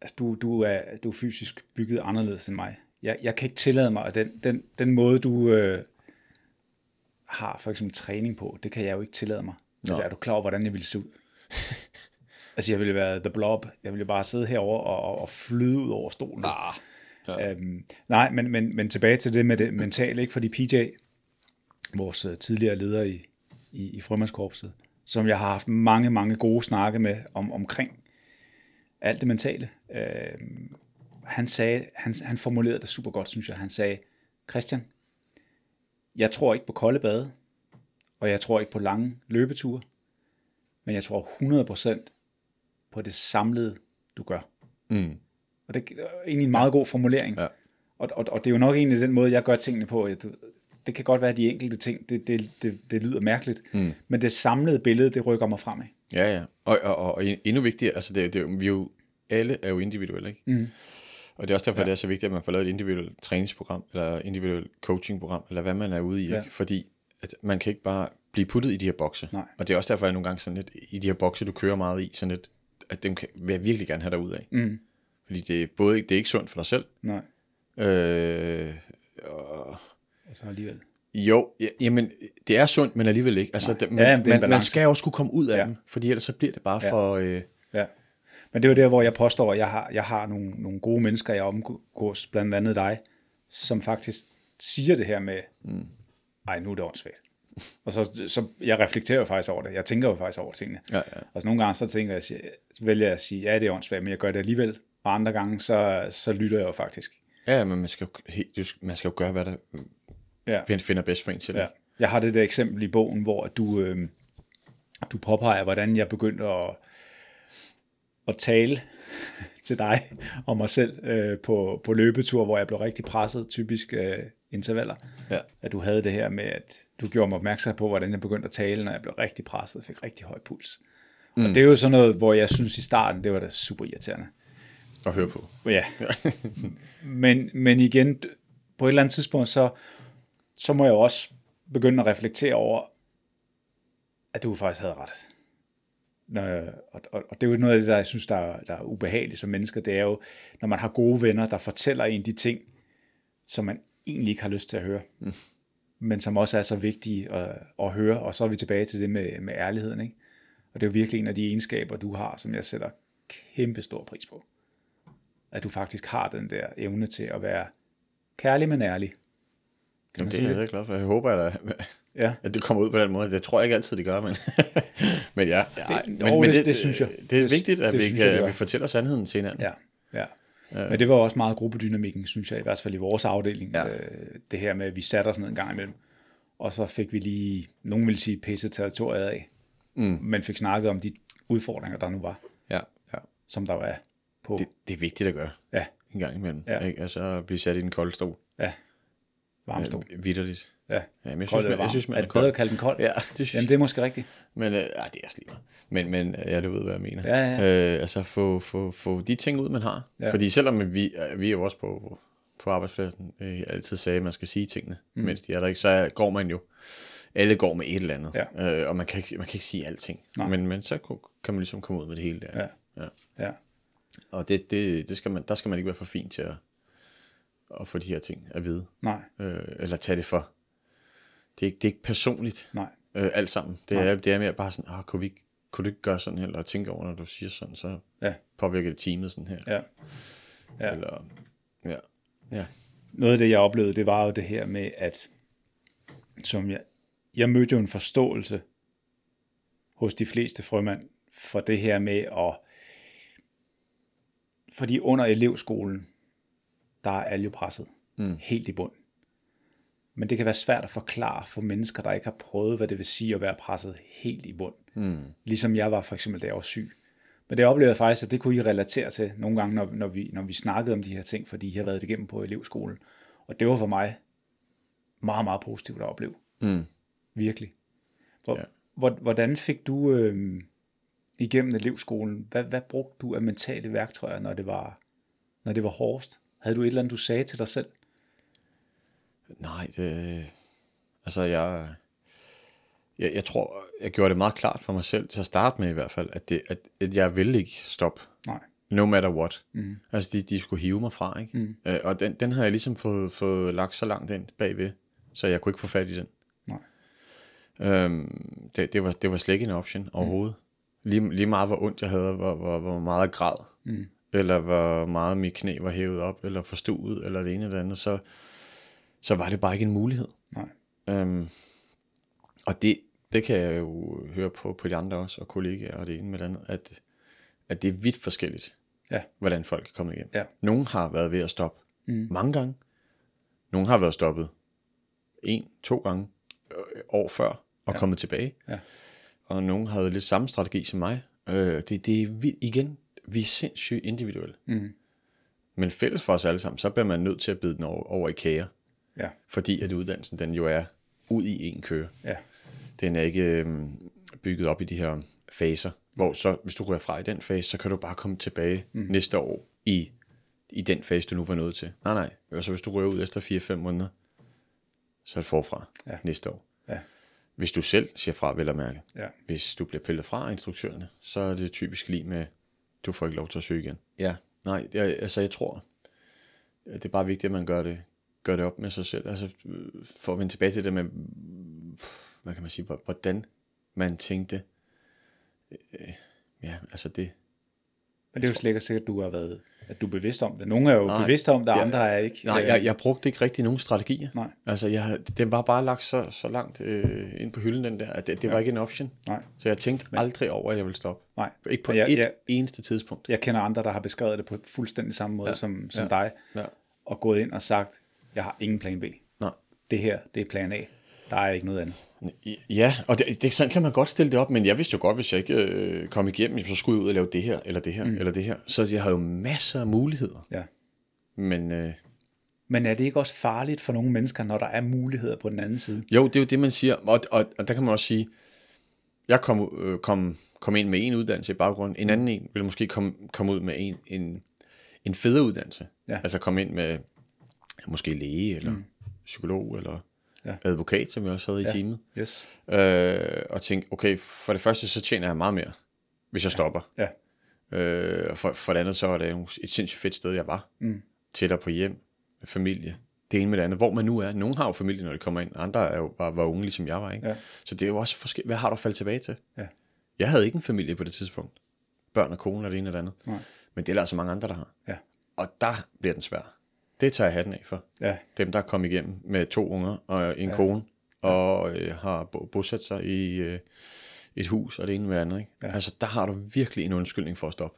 altså du, du er, du er fysisk bygget anderledes end mig. Jeg, jeg kan ikke tillade mig, at den, den, den måde, du øh, har for eksempel træning på, det kan jeg jo ikke tillade mig. Altså, er du klar over, hvordan jeg ville se ud? altså, jeg ville være the blob. Jeg ville bare sidde herover og, og, og flyde ud over stolen. Ah, Ja. Øhm, nej, men, men, men tilbage til det med det mentale, ikke? Fordi PJ, vores øh, tidligere leder i, i, i frømandskorpset, som jeg har haft mange, mange gode snakke med om, omkring alt det mentale. Øhm, han, sagde, han, han formulerede det super godt, synes jeg. Han sagde, Christian, jeg tror ikke på kolde bade, og jeg tror ikke på lange løbeture, men jeg tror 100% på det samlede, du gør. Mm. Og det er egentlig en meget god formulering. Ja. Og, og, og det er jo nok egentlig den måde, jeg gør tingene på. Det kan godt være, at de enkelte ting, det, det, det, det lyder mærkeligt, mm. men det samlede billede, det rykker mig fremad. Ja, ja. Og, og, og, endnu vigtigere, altså det, det, vi er jo, alle er jo individuelle, ikke? Mm. Og det er også derfor, ja. det er så vigtigt, at man får lavet et individuelt træningsprogram, eller individuelt coachingprogram, eller hvad man er ude i, Ja. ikke? Fordi at man kan ikke bare blive puttet i de her bokse. Nej. Og det er også derfor, jeg nogle gange sådan lidt, i de her bokse, du kører meget i, sådan lidt, at dem kan, vil jeg virkelig gerne have dig ud af. Mm. Fordi det er både det er ikke sundt for dig selv, Nej, øh, og, og så alligevel. jo, ja, jamen, det er sundt, men alligevel ikke. Altså, det, man, Ja, men det er en man, man skal også kunne komme ud af Ja. dem, fordi ellers så bliver det bare ja. for... Øh, Ja. Men det er jo der, hvor jeg påstår, at jeg har, jeg har nogle, nogle gode mennesker, jeg omgås, blandt andet dig, som faktisk siger det her med, mm. ej, nu er det åndssvagt. Og så, så jeg reflekterer jo faktisk over det. Jeg tænker jo faktisk over tingene. ja, ja. Og så nogle gange så tænker jeg, så vælger jeg at sige, ja, det er åndssvagt, men jeg gør det alligevel. Og andre gange, så, så lytter jeg jo faktisk. ja, men man skal, jo, man skal jo gøre, hvad der Ja. find- finder bedst for en selv. Ja. Jeg har det der eksempel i bogen, hvor du, øh, du påpeger, hvordan jeg begyndte at, at tale til dig og mig selv øh, på, på løbetur, hvor jeg blev rigtig presset, typisk øh, intervaller. Ja. At du havde det her med, at du gjorde mig opmærksom på, hvordan jeg begyndte at tale, når jeg blev rigtig presset og fik rigtig høj puls. Mm. Og det er jo sådan noget, hvor jeg synes i starten, det var da super irriterende. At høre på. Ja. men, men igen, på et eller andet tidspunkt, så, så må jeg jo også begynde at reflektere over, at du faktisk havde ret. Når, og, og, og det er jo noget af det, der jeg synes, der er, der er ubehageligt som mennesker, det er jo, når man har gode venner, der fortæller en de ting, som man egentlig ikke har lyst til at høre, mm. men som også er så vigtige at, at høre, og så er vi tilbage til det med, med ærligheden, ikke? Og det er jo virkelig en af de egenskaber, du har, som jeg sætter kæmpe stor pris på at du faktisk har den der evne til at være kærlig, men ærlig. Kan Jamen, man det sige er jeg det? glad for. Jeg håber, at, Ja. at det kommer ud på den måde. Det tror jeg ikke altid, det gør, men, men ja. ja Det- men, jo, men det- det synes jeg. Det er Det- vigtigt, at det vi, synes kan, jeg, det vi fortæller sandheden til hinanden. Ja, ja. Men det var også meget gruppedynamikken, synes jeg, i hvert fald i vores afdeling. Ja. Øh, Det her med, at vi satte os ned en gang imellem, og så fik vi lige, nogen vil sige, pisse territoriet af, mm. men fik snakket om de udfordringer, der nu var, ja, ja. som der var på. Det, det er vigtigt at gøre Ja, en gang imellem. Ja. Ikke? Altså blive sat i en kold stol. ja. Varmstol. Øh, Vitterligt. Ja. Ja, men jeg synes, man, jeg synes, man er er det bedre at kalde den kold? Ja, det synes Jamen, det er måske rigtigt. Men øh, ej, det er også lige meget. Men, men øh, ja, du ved, hvad jeg mener. Ja, ja. Øh, altså få, få, få de ting ud, man har. Ja. Fordi selvom vi, øh, vi er jo også på, på arbejdspladsen øh, altid sagde, at man skal sige tingene, mm. mens de er der ikke, så går man jo, alle går med et eller andet. Ja. Øh, og man kan, ikke, man kan ikke sige alting. Nej. Men, men så kan man ligesom komme ud med det hele der. Ja. ja. Ja. Og det, det, det skal man, der skal man ikke være for fin til at, at få de her ting at vide. Nej, Øh, eller tage det for. Det er, ikke, det er ikke personligt. nej. Øh, alt sammen. Det Nej. er, det er mere bare sådan, ah, kunne, vi, ikke- kunne du ikke gøre sådan her, eller tænke over, når du siger sådan, så Ja, påvirker det teamet sådan her. ja. Ja. Eller, ja. Ja. noget af det, jeg oplevede, det var jo det her med, at som jeg, jeg mødte jo en forståelse hos de fleste frømænd for det her med at, fordi under elevskolen, der er alle jo presset mm. helt i bund. Men det kan være svært at forklare for mennesker, der ikke har prøvet, hvad det vil sige at være presset helt i bund. Mm. Ligesom jeg var for eksempel, da jeg var syg. Men det oplevede jeg faktisk, at det kunne I relatere til nogle gange, når, når, vi, når vi snakkede om de her ting, fordi I har været igennem på elevskolen. Og det var for mig meget, meget positivt at opleve. Mm. Virkelig. Hvor, Ja. ja. hvor, hvordan fik du øh, igennem elevskolen, hvad, hvad brugte du af mentale værktøjer, når det var, når det var hårdest? Havde du et eller andet, du sagde til dig selv? Nej, det... Altså, jeg... Jeg, jeg tror, jeg gjorde det meget klart for mig selv, til at starte med i hvert fald, at, det, at, at jeg ville ikke stoppe. Nej. No matter what. Mm. Altså, de, de skulle hive mig fra, ikke? Mm. Øh, og den, den havde jeg ligesom fået, fået lagt så langt ind bagved, så jeg kunne ikke få fat i den. Nej. Øhm, det, det, var, det var slet ikke en option overhovedet. Mm. Lige, lige meget hvor ondt jeg havde, hvor, hvor, hvor meget jeg græd, mm. Eller hvor meget mit knæ var hævet op, eller forstuet, eller det ene eller det andet, så, så var det bare ikke en mulighed. Nej. Øhm, og det, det kan jeg jo høre på, på de andre også, og kollegaer og det ene med det andet, at, at det er vidt forskelligt, Ja. hvordan folk er kommet igennem. Ja. Nogle har været ved at stoppe mm. mange gange. Nogle har været stoppet en, to gange øh, år før og ja. kommet tilbage. Ja. Og nogle havde lidt samme strategi som mig. Øh, det, det er vildt, igen, vi er sindssygt individuelle. Mm. Men fælles for os alle sammen, så bliver man nødt til at bide den over, over i kager. Ja. Fordi at uddannelsen, den jo er ud i en køre. Ja. Den er ikke øhm, bygget op i de her faser, hvor så, hvis du rører fra i den fase, så kan du bare komme tilbage mm. næste år i, i den fase, du nu var nået til. Nej, nej. Altså hvis du rører ud efter 4-5 måneder, så er det forfra Ja. næste år. Ja. Hvis du selv siger fra, vel at mærke. Ja. Hvis du bliver pillet fra af instruktørerne, så er det typisk lige med, du får ikke lov til at søge igen. Ja, nej, jeg, altså jeg tror, det er bare vigtigt, at man gør det, gør det op med sig selv. Altså for at vende tilbage til det med, hvad kan man sige, hvordan man tænkte. Øh, ja, altså det, men det er jo slet ikke sikkert, at du har været, at du er bevidst om det. Nogle er jo Nej. bevidste om det, Ja. andre er ikke. Nej, Øh, jeg, jeg brugte ikke rigtig nogen strategier. Nej. Altså, jeg, den var bare lagt så, så langt øh, ind på hylden, den der, at det, det var ikke en option. Nej. Så jeg tænkte aldrig over, at jeg ville stoppe. Nej. Ikke på Men jeg- et jeg- eneste tidspunkt. Jeg kender andre, der har beskrevet det på fuldstændig samme måde ja. som, som Ja. dig, Ja. og gået ind og sagt, jeg har ingen plan B. Nej. Det her, det er plan A. Der er ikke noget andet. Ja, og det, det, sådan kan man godt stille det op, men jeg vidste jo godt, hvis jeg ikke øh, kom igennem, så skulle jeg ud og lave det her, eller det her, mm. eller det her. Så jeg har jo masser af muligheder. Ja. Men øh, Men er det ikke også farligt for nogle mennesker, når der er muligheder på den anden side? jo, det er jo det, man siger. Og, og, og der kan man også sige, jeg kom, øh, kom, kom ind med en uddannelse i baggrunden, en anden en ville måske komme, komme ud med en, en, en federe uddannelse. Ja. Altså komme ind med måske læge, eller mm. psykolog, eller Ja. advokat, som jeg også havde i Ja. teamet. Yes. Øh, og tænke, okay, for det første, så tjener jeg meget mere, hvis jeg stopper. Ja. Øh, og for, for det andet, så var det et sindssygt fedt sted, jeg var. Mm. Tættere på hjem, med familie. Det ene med det andet. Hvor man nu er. Nogle har jo familie, når de kommer ind. Andre er jo bare var unge, ligesom jeg var. Ikke? Ja. Så det er jo også forskelligt. Hvad har du faldet tilbage til? Ja. Jeg havde ikke en familie på det tidspunkt. Børn og kone eller det ene eller det andet. Nej. Men det er der altså mange andre, der har. Ja. Og der bliver den svær. Det tager jeg hatten af for. Ja. Dem, der er kommet igennem med to unger og en ja. kone, og øh, har bo- bosat sig i øh, et hus og det ene med det andet. Ikke? Ja. Ja. Altså, der har du virkelig en undskyldning for at stoppe.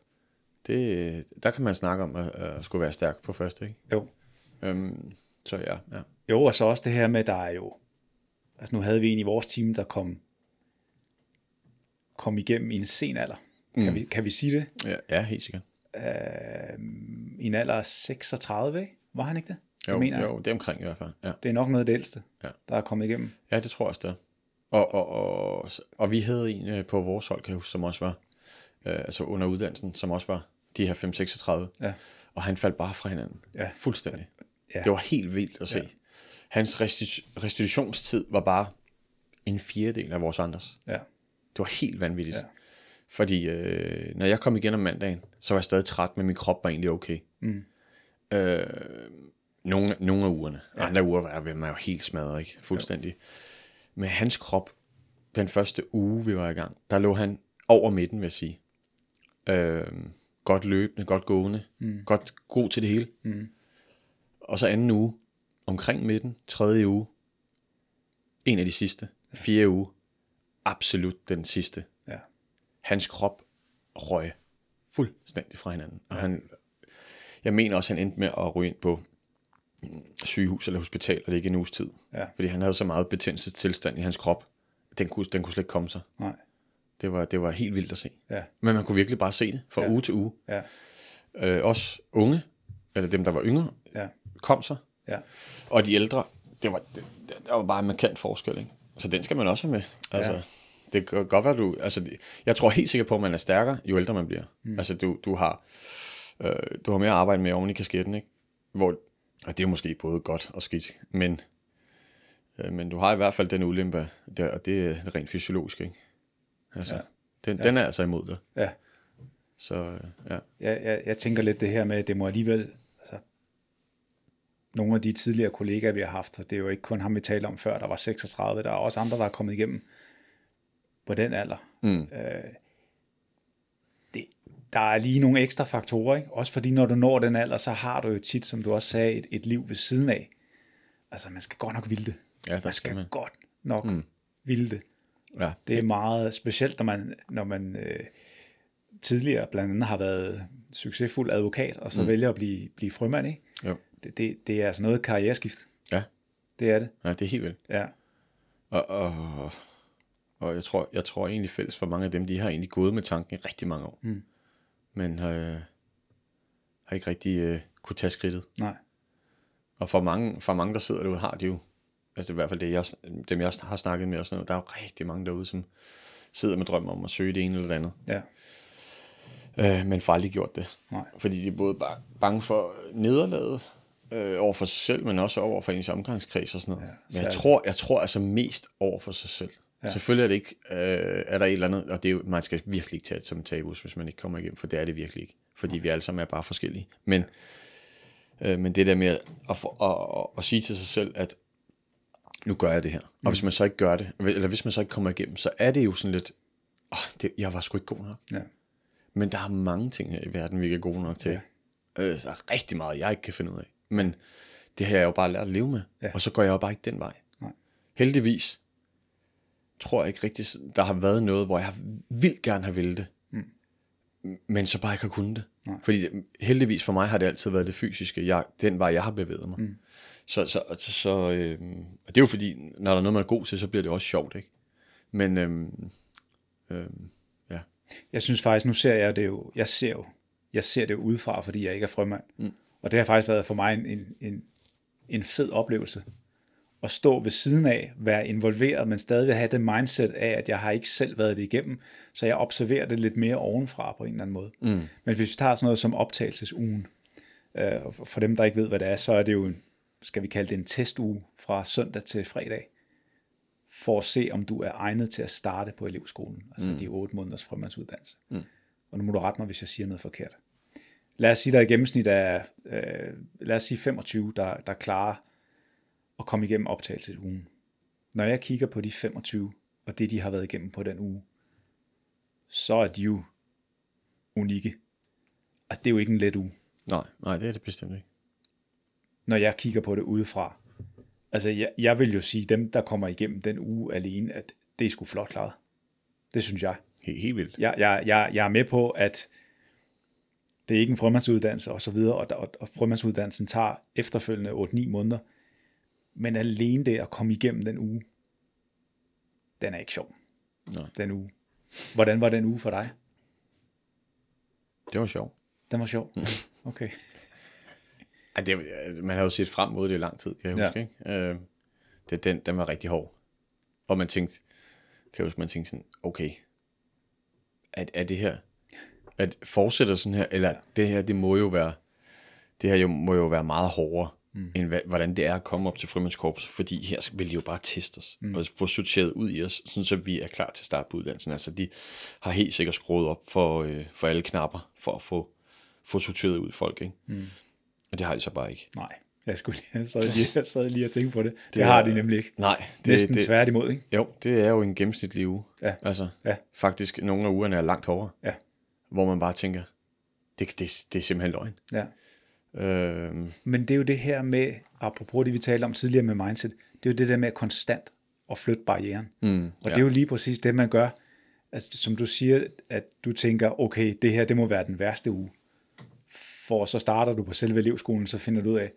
Det, øh, der kan man snakke om at, at skulle være stærk på første. Ikke? Jo. Øhm, så ja, ja. Jo, og så også det her med, der er jo... Altså nu havde vi en i vores team, der kom, kom igennem i en sen alder. Kan, Mm. vi, kan vi sige det? Ja, ja helt sikkert. Øh, I en alder af 36, ikke? Var han ikke det? Jo, mener jo, det er omkring i hvert fald. Ja, Det er nok noget af det ældste, Ja. der er kommet igennem. ja det tror jeg også, det er. Og, og, og, og vi havde en øh, på vores hold, kan jeg huske, som også var, øh, altså under uddannelsen, som også var de her 5-36. Ja. Og han faldt bare fra hinanden. Ja. Fuldstændig. Ja. Det var helt vildt at se. Ja. Hans resti- restitutionstid var bare en fjerdedel af vores andres. Ja. Det var helt vanvittigt. Ja. Fordi øh, når jeg kom igen om mandagen, så var jeg stadig træt, men min krop var egentlig okay. Mm. Øh, nogle, nogle af ugerne. Ja. Andre uger var man jo helt smadret, ikke? Fuldstændig. Ja. Men hans krop, den første uge, vi var i gang, der lå han over midten, vil jeg sige. Øh, godt løbende, godt gående, mm. godt god til det hele. Mm. Og så anden uge, omkring midten, tredje uge, en af de sidste, fjerde uge, absolut den sidste. Ja. Hans krop røg fuldstændig fra hinanden. Og han, jeg mener også, han endte med at ryge ind på mm, sygehus eller hospital, og det ikke en uges tid. Ja. Fordi han havde så meget betændelsestilstand i hans krop, den kunne, den kunne slet ikke komme sig. Nej. Det var, det var helt vildt at se. Ja. Men man kunne virkelig bare se det fra Ja. uge til uge. Ja. Øh, også unge, eller dem, der var yngre, Ja. kom sig. Ja. Og de ældre, det var, det, der var bare en markant forskel, ikke? Så den skal man også have med. Altså, Ja. Det kan godt være, du... Altså, jeg tror helt sikkert på, at man er stærkere, jo ældre man bliver. Mm. Altså, du, du har... Øh, du har mere arbejde med oven i kasketten, ikke? hvor, og det er måske både godt og skidt, men, øh, men du har i hvert fald den ulempe, der, og det er rent fysiologisk, ikke? Altså, Ja. den, ja. den er altså imod dig. Ja. Så øh, ja. Jeg, jeg, jeg tænker lidt det her med, at det må alligevel, altså, nogle af de tidligere kollegaer, vi har haft, og det er jo ikke kun ham, vi taler om før, der var 36, der er også andre, der er kommet igennem på den alder. Mm. Øh, der er lige nogle ekstra faktorer, ikke? også fordi når du når den alder, så har du jo tit, som du også sagde, et, et liv ved siden af. Altså, man skal godt nok ville det. Ja, der man skal man. godt nok mm. ville det. ja. Det er meget specielt, når man, når man øh, tidligere blandt andet har været succesfuld advokat, og så mm. vælger at blive, blive frømand. Ikke? Jo. Det, det, det er altså noget karriereskift. Ja. Det er det. ja, det er helt vildt. Ja. Og, og, og jeg, tror, jeg tror egentlig fælles for mange af dem, de har egentlig gået med tanken i rigtig mange år. Mm. Men øh, har ikke rigtig øh, kunne tage skridtet. Nej. Og for mange, for mange der sidder derude, har de jo, altså i hvert fald det, jeg, dem jeg har snakket med og sådan noget, der er jo rigtig mange derude, som sidder med drømmer om at søge det ene eller det andet, Ja. øh, men får aldrig gjort det. Nej. Fordi de er både bare bange for nederlaget øh, over for sig selv, men også over for ens omgangskreds og sådan noget. Ja, men jeg tror, jeg tror altså mest over for sig selv. Ja. Selvfølgelig er det ikke, øh, er der et eller andet, og det er jo, man skal virkelig ikke tage det som tabus, hvis man ikke kommer igennem, for det er det virkelig ikke. Fordi vi alle sammen er bare forskellige. Men, øh, men det der med at, at, at, at, at sige til sig selv, at nu gør jeg det her. Og hvis man så ikke gør det, eller hvis man så ikke kommer igennem, så er det jo sådan lidt, åh, det, jeg var sgu ikke god nok. Ja. Men der er mange ting her i verden, vi ikke er gode nok til. Ja. Øh, der er rigtig meget, jeg ikke kan finde ud af. Men det har jeg jo bare lært at leve med. Ja. Og så går jeg jo bare ikke den vej. Nej. Heldigvis tror jeg ikke rigtig, der har været noget, hvor jeg vildt gerne har ville det. Mm. Men så bare ikke har kunnet det. Nej. Fordi heldigvis for mig har det altid været det fysiske, jeg, den vej, jeg har bevæget mig. Mm. Så, så, så, så øh, og det er jo fordi, når der er noget, man er god til, så bliver det også sjovt, ikke? Men øh, øh, ja, Jeg synes faktisk, nu ser jeg det jo, jeg ser jo, jeg ser det jo udefra, fordi jeg ikke er frømand. Mm. Og det har faktisk været for mig en, en, en, en fed oplevelse. At stå ved siden af, være involveret, men stadig have det mindset af, at jeg har ikke selv været det igennem, så jeg observerer det lidt mere ovenfra på en eller anden måde. Mm. Men hvis vi tager sådan noget som optagelsesugen, øh, for dem, der ikke ved, hvad det er, så er det jo, en, skal vi kalde det en testuge fra søndag til fredag, for at se, om du er egnet til at starte på elevskolen, altså mm. de otte måneders frømandsuddannelse. Mm. Og nu må du rette mig, hvis jeg siger noget forkert. Lad os sige, der i gennemsnit er, øh, lad os sige 25, der, der klarer at komme igennem optagelsesugen. Når jeg kigger på de 25, og det de har været igennem på den uge, så er de jo unikke. Altså, det er jo ikke en let uge, nej, nej, det er det bestemt ikke. når jeg kigger på det udefra. Altså, jeg, jeg vil jo sige, dem, der kommer igennem den uge alene, at det er sgu flot klaret. Det synes jeg. Helt, helt vildt. jeg, jeg, jeg, jeg er med på, at det er ikke en frømandsuddannelse og så videre, og, og, og frømandsuddannelsen tager efterfølgende 8-9 måneder, men alene det at komme igennem den uge, den er ikke sjov, Nej. den uge. Hvordan var den uge for dig? Det var sjovt. Den var sjov. Okay. Ej, det, man har jo set frem mod det i lang tid, kan jeg Ja. huske. Ikke? Øh, det, den, den var rigtig hård. Og man tænkte, kan jeg huske, man tænkte sådan, okay, er, er det her, at fortsætter sådan her, eller det her, det må jo være, det her jo, må jo være meget hårdere, mm. end hvad, hvordan det er at komme op til frimandskorps, fordi her vil de jo bare teste os, mm. og få sorteret ud i os, sådan så vi er klar til at starte på uddannelsen. Altså de har helt sikkert skruet op for, øh, for alle knapper, for at få, få sorteret ud folk, ikke? Mm. Og det har de så bare ikke. Nej, jeg, skulle lige, jeg, sad lige, jeg sad lige og tænkte på det. Det, det er- har de nemlig ikke. Nej, Det, Næsten det, tværtimod, ikke? Jo, det er jo en gennemsnitlig uge. Ja. Altså, Ja. faktisk nogle af ugerne er langt hårdere. Ja. Hvor man bare tænker, det, det, det er simpelthen løgn. Ja. Øhm, Men det er jo det her med, apropos det vi talte om tidligere med mindset, det er jo det der med konstant at flytte barrieren. mm, Og ja. det er jo lige præcis det, man gør. Altså, som du siger, at du tænker, okay, det her, det må være den værste uge. For så starter du på selve elevskolen, så finder du ud af,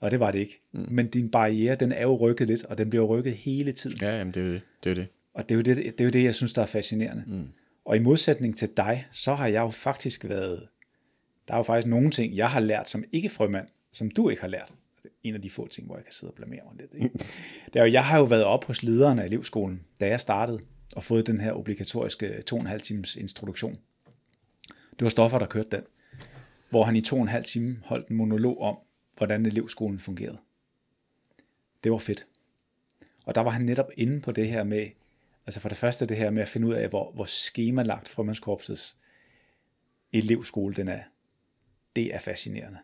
og det var det ikke. Mm. Men din barriere, den er jo rykket lidt, og den bliver rykket hele tiden. ja, jamen, det er jo det. det, er det. Og det er jo det, det, er jo det jeg synes, der er fascinerende. Mm. Og i modsætning til dig, så har jeg jo faktisk været, der er jo faktisk nogle ting, jeg har lært som ikke frømand, som du ikke har lært. En af de få ting, hvor jeg kan sidde og blamere mig lidt. Ikke? Det er jo, jeg har jo været op hos lederen af elevskolen, da jeg startede, og fået den her obligatoriske to og en halv times introduktion. Det var Stoffer, der kørte den, hvor han i to og en halv time holdt en monolog om, hvordan elevskolen fungerede. Det var fedt. Og der var han netop inde på det her med, altså for det første det her med at finde ud af, hvor, hvor skemalagt frømandskorpsets elevskole den er. Det er fascinerende.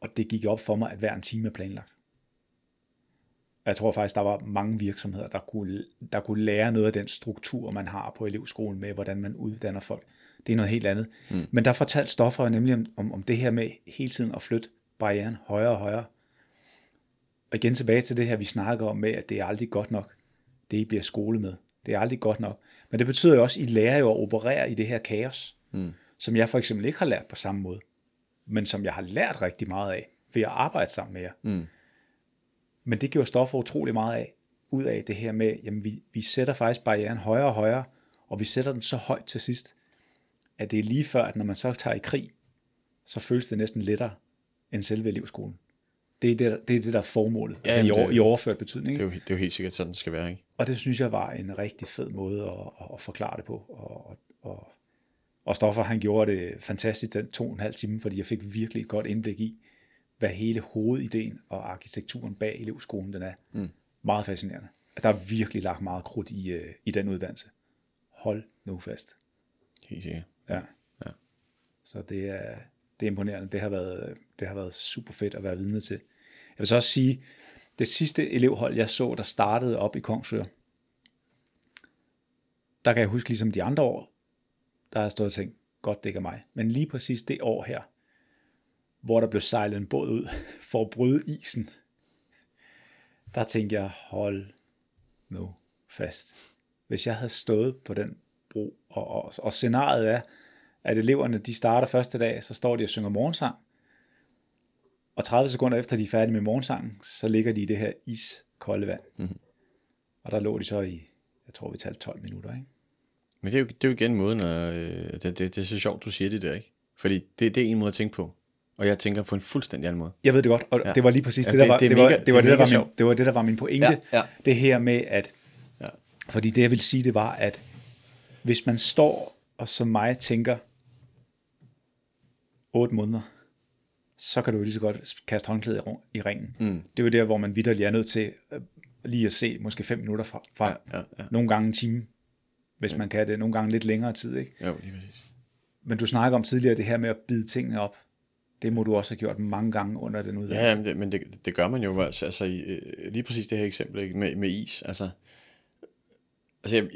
Og det gik op for mig, at hver en time er planlagt. Og jeg tror faktisk, der var mange virksomheder, der kunne, der kunne lære noget af den struktur, man har på elevskolen med, hvordan man uddanner folk. Det er noget helt andet. Mm. Men der fortalte Stoffer nemlig om, om, om det her med hele tiden at flytte barrieren højere og højere. Og igen tilbage til det her, vi snakker om med, at det er aldrig godt nok, det I bliver skole med. Det er aldrig godt nok. Men det betyder jo også, at I lærer jo at operere i det her kaos, mm. Som jeg for eksempel ikke har lært på samme måde, men som jeg har lært rigtig meget af ved at arbejde sammen med jer. Mm. Men det gjorde Stoffer utrolig meget af, ud af det her med, jamen vi, vi sætter faktisk barrieren højere og højere, og vi sætter den så højt til sidst, at det er lige før, at når man så tager i krig, så føles det næsten lettere end selve elevskolen. Det er det, det, er det der er formålet, ja, altså i, over, det, i overført betydning. Det er, jo, det er jo helt sikkert sådan, det skal være. Ikke? Og det synes jeg var en rigtig fed måde at, at forklare det på. Og, og, og Stoffer, han gjorde det fantastisk den to og en halv time, fordi jeg fik virkelig et godt indblik i, hvad hele hovedideen og arkitekturen bag elevskolen den er. Mm. Meget fascinerende. Der er virkelig lagt meget krudt i, øh, i den uddannelse. Hold nu fast. Helt sikkert. Ja. ja. Så det er, det er imponerende. Det har, været, det har været super fedt at være vidne til. Jeg vil så også sige, det sidste elevhold, jeg så, der startede op i Kongsør, der kan jeg huske ligesom de andre år, der har stået og tænkt, godt det ikke er mig. Men lige præcis det år her, hvor der blev sejlet en båd ud for at bryde isen, der tænkte jeg, hold nu fast. Hvis jeg havde stået på den bro, og, og, og scenariet er, at eleverne de starter første dag, så står de og synger morgensang, og 30 sekunder efter de er færdige med morgensangen, så ligger de i det her iskolde vand. Mm-hmm. Og der lå de så i, jeg tror vi talte 12 minutter, ikke? Men det er jo, det er jo igen måden, at, øh, det, det, det er så sjovt, du siger det der, ikke? Fordi det, det er en måde at tænke på. Og jeg tænker på en fuldstændig anden måde. Jeg ved det godt, og ja. det var lige præcis ja, det, der var, det, det, var, det, var det, der var min, det var det, der var min pointe. Ja, ja. Det her med, at, ja. fordi det jeg vil sige, det var, at hvis man står og som mig tænker, 8 måneder, så kan du lige så godt kaste håndklædet i ringen. Mm. Det er jo der, hvor man vidderlig er nødt til øh, lige at se måske 5 minutter fra. fra ja, ja, ja. Nogle gange en time, hvis ja. man kan det. Nogle gange lidt længere tid. Ikke? Jo, lige præcis. Men du snakker om tidligere det her med at bide tingene op. Det må du også have gjort mange gange under den uddannelse. Ja, men det, men det, det gør man jo. Altså, altså, lige præcis det her eksempel ikke? Med, med is. Altså, altså, jeg,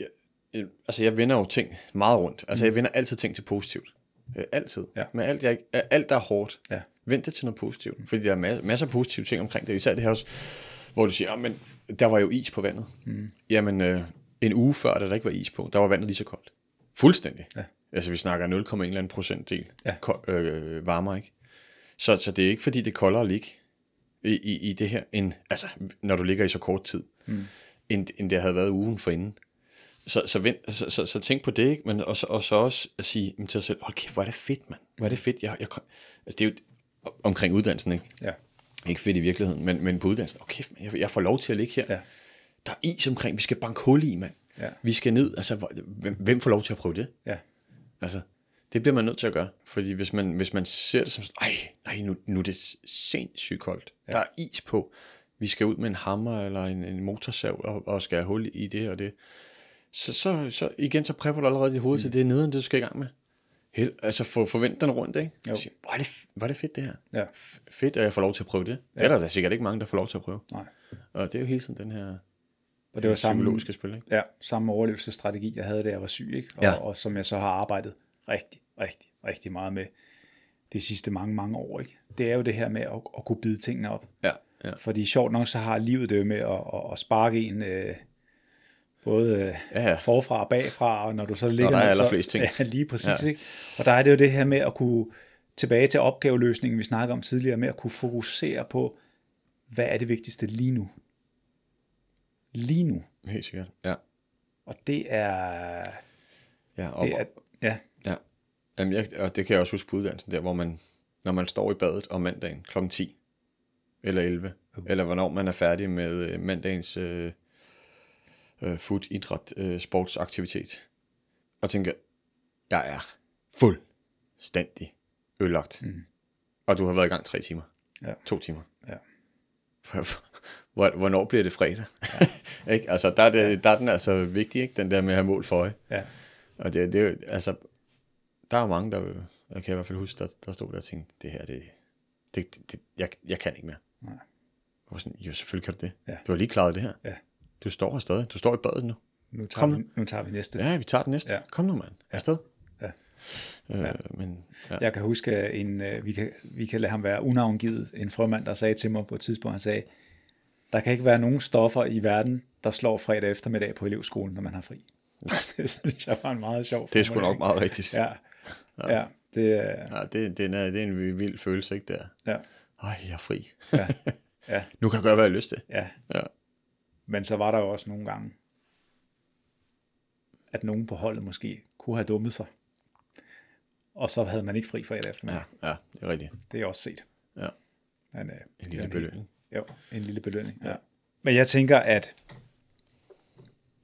jeg, altså, jeg vender jo ting meget rundt. Altså, mm. jeg vender altid ting til positivt. Øh, altid. Ja. Men alt, jeg, alt, der er hårdt, ja. vent det til noget positivt. Fordi der er masser, masser af positive ting omkring det. Især det her også, hvor du siger, men der var jo is på vandet. Mm. Jamen, øh, en uge før, da der ikke var is på, der var vandet lige så koldt. Fuldstændig. Ja. Altså, vi snakker 0,1 procentdel ja. øh, varmere, ikke? Så, så det er ikke, fordi det er koldere at ligge i, i, i det her, end, altså, når du ligger i så kort tid, mm. end, end det havde været ugen forinden. Så, så, vent, så, så, så tænk på det, ikke? Men, og, så, og så også at sige til dig selv, hold kæft, hvor er det fedt, mand. Hvor er det fedt. Jeg, jeg, altså, det er jo omkring uddannelsen, ikke? Ja. Ikke fedt i virkeligheden, men, men på uddannelsen, okay, kæft, jeg, jeg får lov til at ligge her. Ja. Der er is omkring, vi skal banke hul i, mand. Ja. Vi skal ned, altså, hvem, hvem får lov til at prøve det? Ja. Altså, det bliver man nødt til at gøre, fordi hvis man, hvis man ser det som sådan, ej, nej, nu, nu er det sindssygt koldt. Ja. Der er is på. Vi skal ud med en hammer eller en, en motorsav og, og skal have hul i det og det så, så, så igen, så prepper du allerede dit hoved mm. til det nede, det du skal i gang med. Held, altså for, forvent den rundt, ikke? Jo. Siger, hvor, er det, hvor er det fedt det her. Ja. Fedt, at jeg får lov til at prøve det. Ja. Det er der, er sikkert ikke mange, der får lov til at prøve. Nej. Og det er jo hele tiden den her og det var samme, psykologiske spil, ikke? Ja, samme overlevelsesstrategi, jeg havde, da jeg var syg, ikke? Og, ja. og som jeg så har arbejdet rigtig, rigtig, rigtig meget med de sidste mange, mange år, ikke? Det er jo det her med at, at kunne bide tingene op. Ja, ja. Fordi sjovt nok, så har livet det jo med at, at, at sparke en... Øh, både øh, ja, ja. forfra og bagfra, og når du så ligger... Når der er allerflest ting. Ja, lige præcis. Ja. Ikke? Og der er det jo det her med at kunne, tilbage til opgaveløsningen, vi snakkede om tidligere, med at kunne fokusere på, hvad er det vigtigste lige nu? Lige nu. Helt sikkert, ja. Og det er... Ja, og, det er, ja. ja. Jamen, jeg, og det kan jeg også huske på uddannelsen der, hvor man, når man står i badet om mandagen kl. 10 eller 11, uh. eller hvornår man er færdig med øh, mandagens øh, øh, food, idræt, øh, sportsaktivitet, og tænker, jeg er fuldstændig ødelagt. Mm. Og du har været i gang tre timer. Ja. To timer. Ja. Hvor- Hvornår bliver det fredag? Ja. ikke? Altså, der er, det, der er den altså vigtig, ikke? den der med at have mål for øje. Ja. Og det, det er jo, altså, der er mange, der, jeg kan i hvert fald huske, der, der stod der og tænkte, det her, det, det, det, det jeg, jeg kan ikke mere. Nej. Var sådan, jo, selvfølgelig kan du det. Ja. Du har lige klaret det her. Ja. Du står her stadig. Du står i badet nu. Nu tager, Kom vi, nu. nu tager vi næste. Ja, vi tager den næste. Ja. Kom nu, mand. Afsted. Ja. Øh, Ja. Men, ja. Jeg kan huske, en, øh, vi, kan, vi kan lade ham være unavngivet, en frømand, der sagde til mig på et tidspunkt, han sagde, der kan ikke være nogen stoffer i verden, der slår fredag eftermiddag på elevskolen, når man har fri. det synes jeg var en meget sjov Det er sgu nok meget rigtigt. Ja, ja, det er, Ja, det, det, er, det er en vild følelse, ikke der? ja, Ej, jeg er fri. ja, ja, Nu kan jeg gøre, hvad jeg har lyst til. ja. Ja. Men så var der jo også nogle gange, at nogen på holdet måske kunne have dummet sig. Og så havde man ikke fri fredag eftermiddag. Ja, ja, det er rigtigt. Det er også set. Ja. Men, øh, En lille helt- belønning. Jo, en lille belønning. Ja. Men jeg tænker, at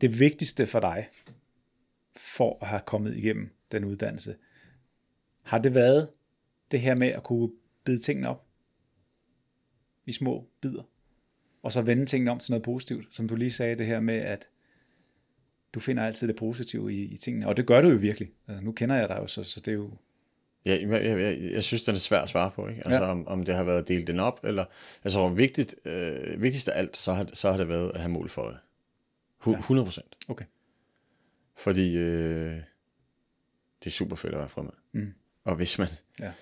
det vigtigste for dig, for at have kommet igennem den uddannelse, har det været det her med at kunne bide tingene op i små bidder, og så vende tingene om til noget positivt, som du lige sagde, det her med, at du finder altid det positive i, i tingene, og det gør du jo virkelig. Altså, nu kender jeg dig jo, så, så det er jo, Ja, jeg, jeg, jeg, jeg synes, den er svær at svare på, ikke? Altså, Ja. ja. om, om det har været delt den op, eller... Altså, hvor vigtigt, øh, vigtigst af alt, så har, så har det været at have mål for det. Hu- 100 procent. okay, Fordi øh, det er super fedt at være fremme. Mm. Og hvis man... Ja.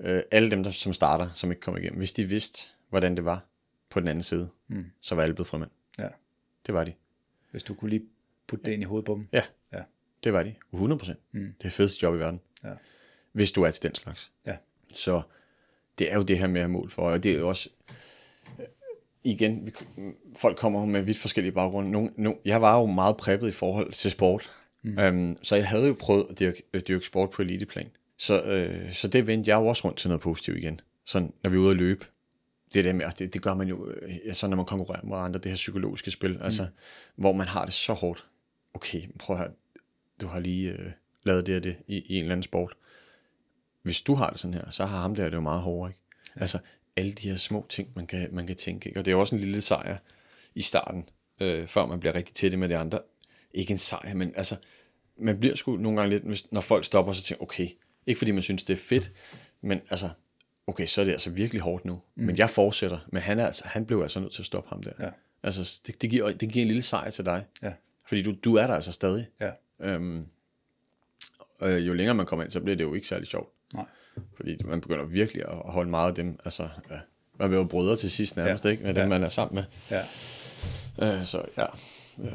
Øh, alle dem, der, som starter, som ikke kommer igennem, hvis de vidste, hvordan det var på den anden side, Mm. så var alle blevet fremmænd. ja. Det var de. hvis du kunne lige putte det ind i hovedet på dem. Ja, Ja. det var de. 100 procent. Mm. Det er det fedeste job i verden. Ja. Hvis du er til den slags. Ja. Så det er jo det her med at mål for, og det er jo også, øh, igen, vi, folk kommer med vidt forskellige baggrunde. Nogle, nogle, jeg var jo meget preppet i forhold til sport, mm. um, så jeg havde jo prøvet at dyrke, at dyrke sport på eliteplan. Så, øh, så det vendte jeg jo også rundt til noget positivt igen, sådan når vi er ude at løbe. Det er det med, det, det gør man jo, øh, altså når man konkurrerer med andre, det her psykologiske spil, mm. altså, hvor man har det så hårdt. Okay, prøv at høre, du har lige øh, lavet det og det i, i en eller anden sport. Hvis du har det sådan her, så har ham der det jo meget hårdere, ikke? Ja. Altså, alle de her små ting, man kan, man kan tænke, ikke? Og det er jo også en lille sejr i starten, øh, før man bliver rigtig det med de andre. Ikke en sejr, men altså, man bliver sgu nogle gange lidt, hvis, når folk stopper, så tænker okay, ikke fordi man synes, det er fedt, men altså, okay, så er det altså virkelig hårdt nu. Mm. Men jeg fortsætter, men han, er altså, han blev altså nødt til at stoppe ham der. Ja. Altså, det, det, giver, det giver en lille sejr til dig, Ja. fordi du, du er der altså stadig. Ja. Øhm, og jo længere man kommer ind, så bliver det jo ikke særlig sjovt. Nej. Fordi man begynder virkelig at holde meget af dem. Altså, ja, man bliver jo brødre til sidst nærmest, Ja. ikke? Med dem, Ja. man er sammen med. Ja. Øh, så ja. Øh,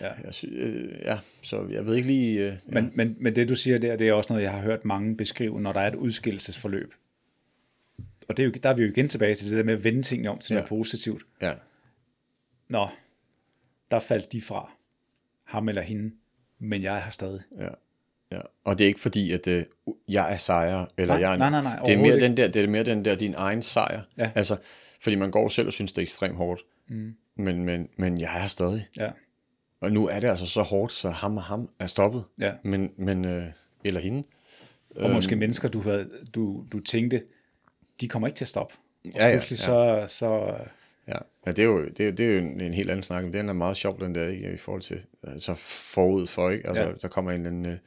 Ja. Jeg sy- øh, ja, så jeg ved ikke lige... Øh, ja. Men, men, men det du siger der, det er også noget, jeg har hørt mange beskrive, når der er et udskillelsesforløb. Og det er jo, der er vi jo igen tilbage til det der med at vende tingene om til noget Ja. positivt. ja. Nå, der faldt de fra ham eller hende, men jeg er her stadig. Ja. Ja. Og det er ikke fordi, at øh, jeg er sejrer, eller Nej, jeg er en, nej, nej, nej, det er mere den der, det er mere den der, din egen sejr. Ja. Altså, fordi man går selv og synes, det er ekstremt hårdt. Mm. Men, men, men jeg er her stadig. Ja, Og nu er det altså så hårdt, så ham og ham er stoppet. ja. Men, men øh, eller hende. Og måske mennesker, du, havde, du, du tænkte, de kommer ikke til at stoppe. Og Ja, ja, pludselig ja. så, så Ja, ja det, er jo, det, er, det er jo en, en helt anden snak, men den er meget sjov, den der, ikke, i forhold til, altså forud for, ikke? Altså, Ja. der kommer en eller anden uh,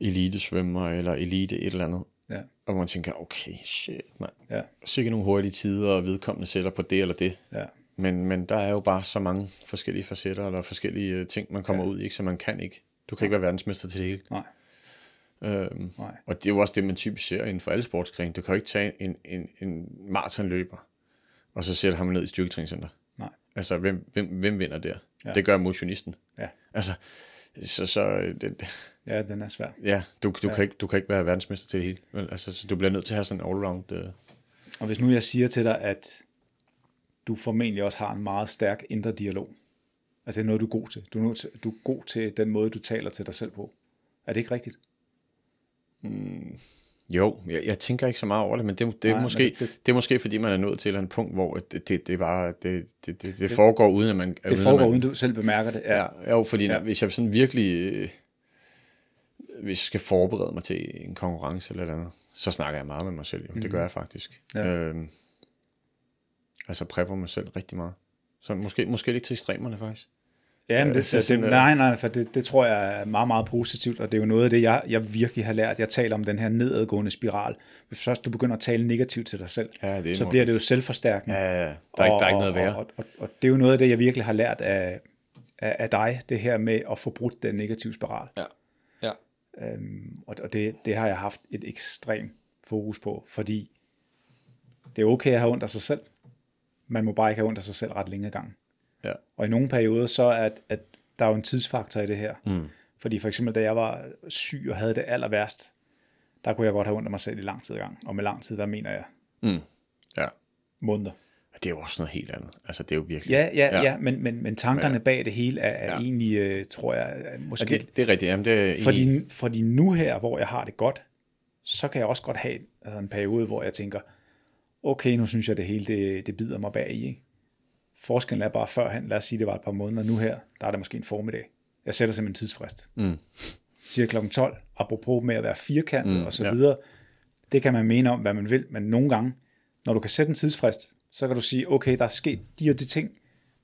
elitesvømmer, eller elite et eller andet, ja, og man tænker, okay, shit, mand. ja, Sikke nogle hurtige tider, og vedkommende sætter på det eller det. ja, Men, men der er jo bare så mange forskellige facetter, eller forskellige uh, ting, man kommer ja. ud i, ikke? så man kan ikke. Du kan ikke være verdensmester til det hele. nej, Øhm, nej, og det er jo også det, man typisk ser inden for alle sportsgrene. Du kan jo ikke tage en, en, en maratonløber, og så sætte ham ned i styrketræningscenter. nej, Altså, hvem, hvem, hvem vinder der? Ja. Det gør motionisten. ja, Altså, så, så øh, det, ja, den er svær. ja, du, du, Ja. Kan ikke, du kan ikke være verdensmester til det hele. Vel? Altså, så du bliver nødt til at have sådan en allround... Øh, Og hvis nu jeg siger til dig, at du formentlig også har en meget stærk indre dialog, altså det er noget, du er god til. Du er, nødt til, du er god til den måde, du taler til dig selv på. Er det ikke rigtigt? Jo, jeg, jeg tænker ikke så meget over det, men det, det, Nej, er, men måske, det- det, er måske, fordi man er nået til et andet punkt, hvor det, det, det, bare, det, det, det, det foregår uden, at man... Det foregår, uden du selv bemærker det. Ja, jo, fordi Ja. ja. hvis jeg sådan virkelig... Øh, hvis jeg skal forberede mig til en konkurrence eller noget, så snakker jeg meget med mig selv. Jo. Mm. Det gør jeg faktisk. Ja. Øhm, altså prepper mig selv rigtig meget. Så måske, måske lidt til ekstremerne faktisk. Ja, men det, så det, øh, nej, nej, for det, det tror jeg er meget, meget positivt, og det er jo noget af det, jeg, jeg virkelig har lært. Jeg taler om den her nedadgående spiral. Hvis først du begynder at tale negativt til dig selv, Ja, det så bliver det jo selvforstærkende. Ja, ja, ja. Der er, ikke, der er ikke noget værre. Og, og, og, og det er jo noget af det, jeg virkelig har lært af, af, af dig, det her med at få brudt den negative spiral. Ja. Ja. Øhm, og og det, det har jeg haft et ekstremt fokus på, fordi det er okay at have ondt af sig selv. Man må bare ikke have ondt af sig selv ret længe ad gangen. Ja. Og i nogle perioder, så er at, at der er jo en tidsfaktor i det her. Mm. Fordi for eksempel, da jeg var syg og havde det aller værst, der kunne jeg godt have ondt af mig selv i lang tid gang. Og med lang tid, der mener jeg Mm. Ja. måneder. Det er jo også noget helt andet. Altså, det er jo virkelig... Ja, ja, Ja. ja, men, men, men tankerne Ja. bag det hele er, er Ja. egentlig, øh, tror jeg, er Ja, måske... det, det er rigtigt. Jamen, det er. Fordi, fordi nu her, hvor jeg har det godt, så kan jeg også godt have altså en periode, hvor jeg tænker, okay, nu synes jeg, det hele det, det bider mig bag i. Ikke? Forskellen er bare førhen, lad os sige, det var et par måneder, nu her, der er det måske en formiddag. Jeg sætter simpelthen en tidsfrist. Mm. Siger kl. 12, apropos med at være firkantet Mm, og så ja. videre. Det kan man mene om, hvad man vil, men nogle gange, når du kan sætte en tidsfrist, så kan du sige, okay, der er sket de og de ting.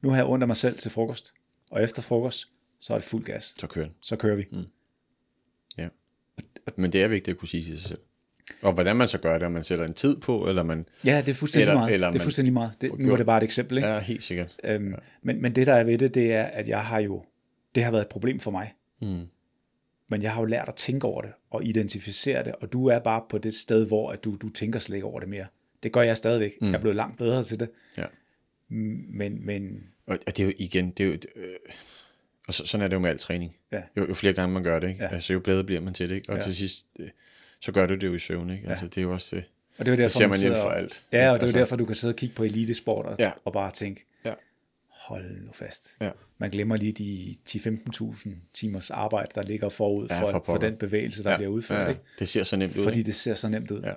Nu har jeg ondt af mig selv til frokost, og efter frokost, så er det fuld gas. Så kører. Så kører vi. Mm. Ja. Men det er vigtigt at kunne sige til sig selv. Og hvordan man så gør det, om man sætter en tid på, eller man... Ja, det er fuldstændig Eller- meget. eller det er fuldstændig meget. Det, nu gjort- det bare et eksempel, ikke? Ja, helt sikkert. Øhm, men, men det, der er ved det, det er, at jeg har jo, det har været et problem for mig, Mm. men jeg har jo lært at tænke over det, og identificere det, og du er bare på det sted, hvor at du, du tænker slet ikke over det mere. Det gør jeg stadigvæk. Mm. Jeg er blevet langt bedre til det. Ja. Men, men Og, og det er jo igen, det er jo, øh, og så, sådan er det jo med al træning. Ja. Jo, jo flere gange man gør det, ikke? Ja. Altså, jo bedre bliver man til det, ikke? Og Ja. til sidst, øh, så gør du det jo i søvn, ikke? Altså, det er jo også det. og det er jo Det derfor, ser man sidder inden for og- alt. Ja, og det er Altså- derfor, du kan sidde og kigge på elitesport og, Ja. og bare tænke, Ja. hold nu fast. Ja. Man glemmer lige de 10-15.000 timers arbejde, der ligger forud Ja, for, for for, den bevægelse, der ja. bliver udført. ja. Ikke? Det ser så nemt ud, Fordi ikke? det ser så nemt ud. Ja.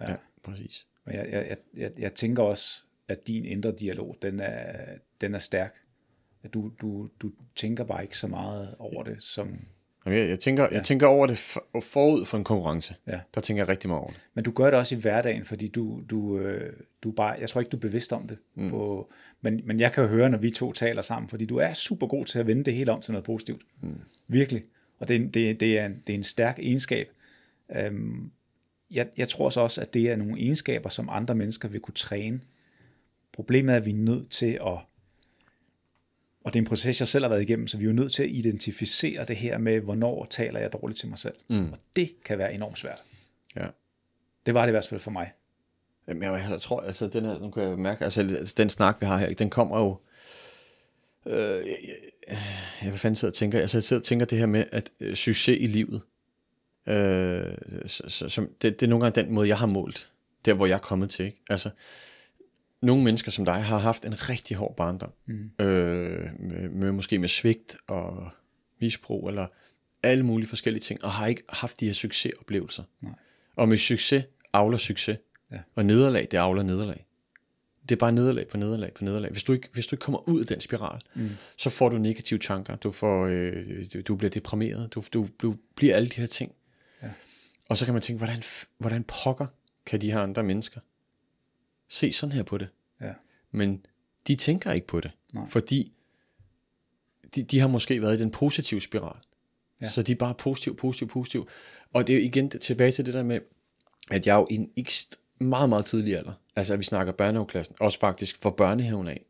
Ja, præcis. Men jeg, jeg, jeg, jeg, jeg tænker også, at din indre dialog, den er, den er stærk. At du, du, du tænker bare ikke så meget over det, som... Jeg, jeg, tænker, ja. jeg tænker over det for, forud for en konkurrence. Ja. Der tænker jeg rigtig meget over det. Men du gør det også i hverdagen, fordi du, du, øh, du bare, jeg tror ikke, du er bevidst om det. Mm. På, men, men jeg kan jo høre, når vi to taler sammen, fordi du er super god til at vende det hele om til noget positivt. Mm. Virkelig. Og det, er en- det, det, er en, det er en stærk egenskab. Øhm, jeg, jeg tror så også, at det er nogle egenskaber, som andre mennesker vil kunne træne. Problemet er, at vi er nødt til at, og det er en proces, jeg selv har været igennem, så vi er jo nødt til at identificere det her med, hvornår taler jeg dårligt til mig selv. Mm. Og det kan være enormt svært. Ja. Det var det i hvert fald for mig. Jamen, jeg, jeg tror, altså, den her, nu kan jeg mærke, altså, den snak, vi har her, den kommer jo, øh, jeg, jeg, jeg vil fandme sidde og tænke, altså, jeg sidder og tænker det her med, at øh, succes i livet, øh, så, så, som, det, det er nogle gange den måde, jeg har målt, der hvor jeg er kommet til, ikke? Altså, nogle mennesker som dig har haft en rigtig hård barndom, mm. øh, med, med, måske med svigt og misbrug, eller alle mulige forskellige ting, og har ikke haft de her succesoplevelser. Nej. Og med succes avler succes. Ja. Og nederlag, det avler nederlag. Det er bare nederlag på nederlag på nederlag. Hvis du ikke, hvis du ikke kommer ud af den spiral, mm. så får du negative tanker. Du, får, øh, du, du bliver deprimeret. Du, du, du bliver alle de her ting. Ja. Og så kan man tænke, hvordan, hvordan pokker kan de her andre mennesker se sådan her på det? Ja. Men de tænker ikke på det. Nej. Fordi de, de har måske været i den positive spiral. Ja. Så de er bare positiv, positiv, positiv. Og det er jo igen tilbage til det der med, at jeg er jo i en ekst, meget, meget tidlig alder, altså vi snakker børnehaveklassen, også faktisk for børnehaven af,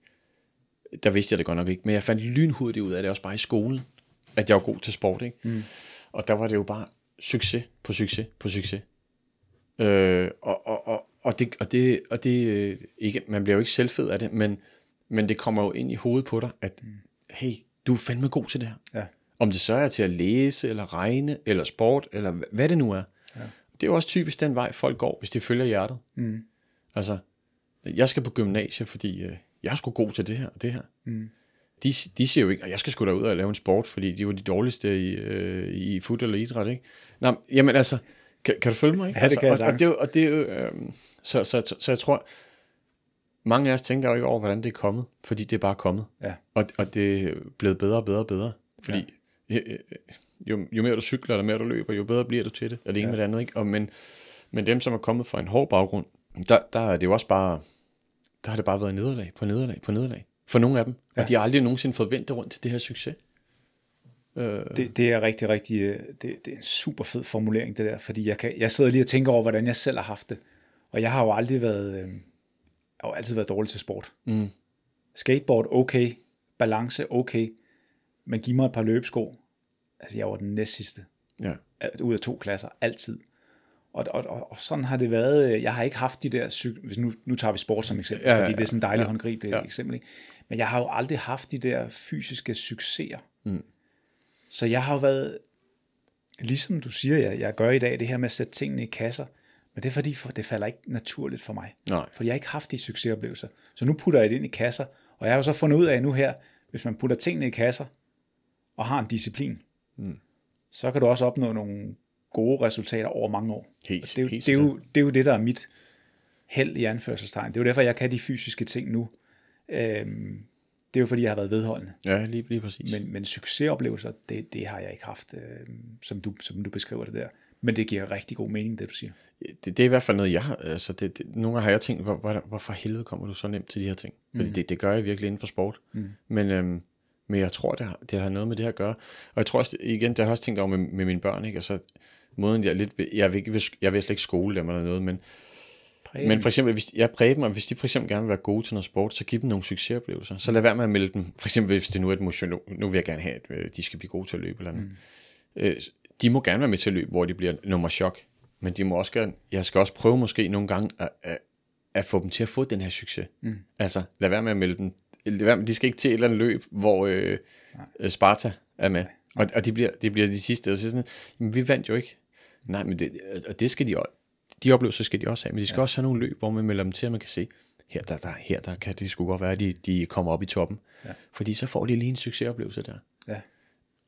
der vidste jeg det godt nok ikke, men jeg fandt lynhurtigt ud af det også bare i skolen, at jeg var god til sport, ikke? Mm. Og der var det jo bare succes på succes på succes. Øh, og, og, og, og det, og det, og det øh, ikke, man bliver jo ikke selvfed af det, men, men det kommer jo ind i hovedet på dig, at hey, du er fandme god til det her. Ja. Om det så er til at læse, eller regne, eller sport, eller hva- hvad det nu er. Ja. Det er jo også typisk den vej, folk går, hvis de følger hjertet. Mm. Altså, jeg skal på gymnasiet, fordi øh, jeg er sgu god til det her og det her. Mm. De, de siger jo ikke, at jeg skal sgu da ud og lave en sport, fordi de var de dårligste i, øh, i fod eller idræt, ikke? Nå, jamen altså, kan, kan du følge mig, ikke? Ja, det altså, kan jeg og, og, det, og det øh, så, så, så, så jeg tror, mange af os tænker jo ikke over, hvordan det er kommet, fordi det er bare kommet. Ja. Og, og det er blevet bedre og bedre og bedre, fordi ja. jo, jo mere du cykler, eller mere du løber, jo bedre bliver du til det, og det ene ja. med det andet, ikke? Og, men, men dem, som er kommet fra en hård baggrund, der, der er det jo også bare, der har det bare været nederlag på nederlag på nederlag. For nogle af dem. Ja. Og de har aldrig nogensinde fået vendt rundt til det her succes. Øh, Det, det er rigtig, rigtig, øh, det, det er en super fed formulering, det der, fordi jeg, kan, jeg sidder lige og tænker over, hvordan jeg selv har haft det. Og jeg har jo aldrig været, øh, jeg har jo altid været dårlig til sport. Mm. Skateboard, okay. Balance, okay. Men giv mig et par løbesko. Altså, jeg var den næst sidste. ja. ud af to klasser, altid. Og, og, og, og sådan har det været. Jeg har ikke haft de der, hvis nu, nu tager vi sport som eksempel, Ja, ja, ja, fordi det er sådan en dejligt ja, håndgribeligt ja. eksempel. Ikke? Men jeg har jo aldrig haft de der fysiske succeser. Mm. Så jeg har jo været, ligesom du siger, jeg, jeg gør i dag, det her med at sætte tingene i kasser, men det er fordi, for, det falder ikke naturligt for mig. Nej. Fordi jeg har ikke haft de succesoplevelser. Så nu putter jeg det ind i kasser, og jeg har jo så fundet ud af nu her, hvis man putter tingene i kasser, og har en disciplin, Mm. så kan du også opnå nogle gode resultater over mange år. Helt- Og det, er jo, helt det, er jo, det er jo det, der er mit held i anførselstegn. Det er jo derfor, jeg kan de fysiske ting nu. Øhm, det er jo fordi, jeg har været vedholdende. Ja, lige, lige præcis. Men, men succesoplevelser, det, det har jeg ikke haft, øh, som, du, som du beskriver det der. Men det giver rigtig god mening, det du siger. det, det er i hvert fald noget, jeg har, altså det, det, nogle gange har jeg tænkt, hvor, hvor, hvorfor helvede kommer du så nemt til de her ting? Fordi det, det gør jeg virkelig inden for sport. Mm. Men, øhm, men jeg tror, det har, det har noget med det her at gøre. Og jeg tror også, igen, det har jeg også tænkt over med, med mine børn, ikke? Altså, måden jeg lidt, jeg vil, ikke, jeg vil slet ikke skole dem eller noget, men, Prægen. men for eksempel, hvis jeg præger dem, og hvis de for eksempel gerne vil være gode til noget sport, så giv dem nogle succesoplevelser. Så lad være med at melde dem, for eksempel hvis det nu er et motion, nu vil jeg gerne have, at øh, de skal blive gode til at løbe eller noget. Mm. Øh, de må gerne være med til at løbe, hvor de bliver nummer chok, men de må også gerne, jeg skal også prøve måske nogle gange at, at, at få dem til at få den her succes. Mm. Altså, lad være med at melde dem, lad være med, de skal ikke til et eller andet løb, hvor øh, øh, Sparta er med, og, og de, bliver, de bliver de sidste, og så sådan, jamen, vi vandt jo ikke. Nej, men det, og det skal de også, de oplevelser skal de også have, men de skal ja. også have nogle løb, hvor man melder dem til, at man kan se, her der, der, her der kan det sgu godt være, at de, de kommer op i toppen. Ja. Fordi så får de lige en succesoplevelse der. Ja.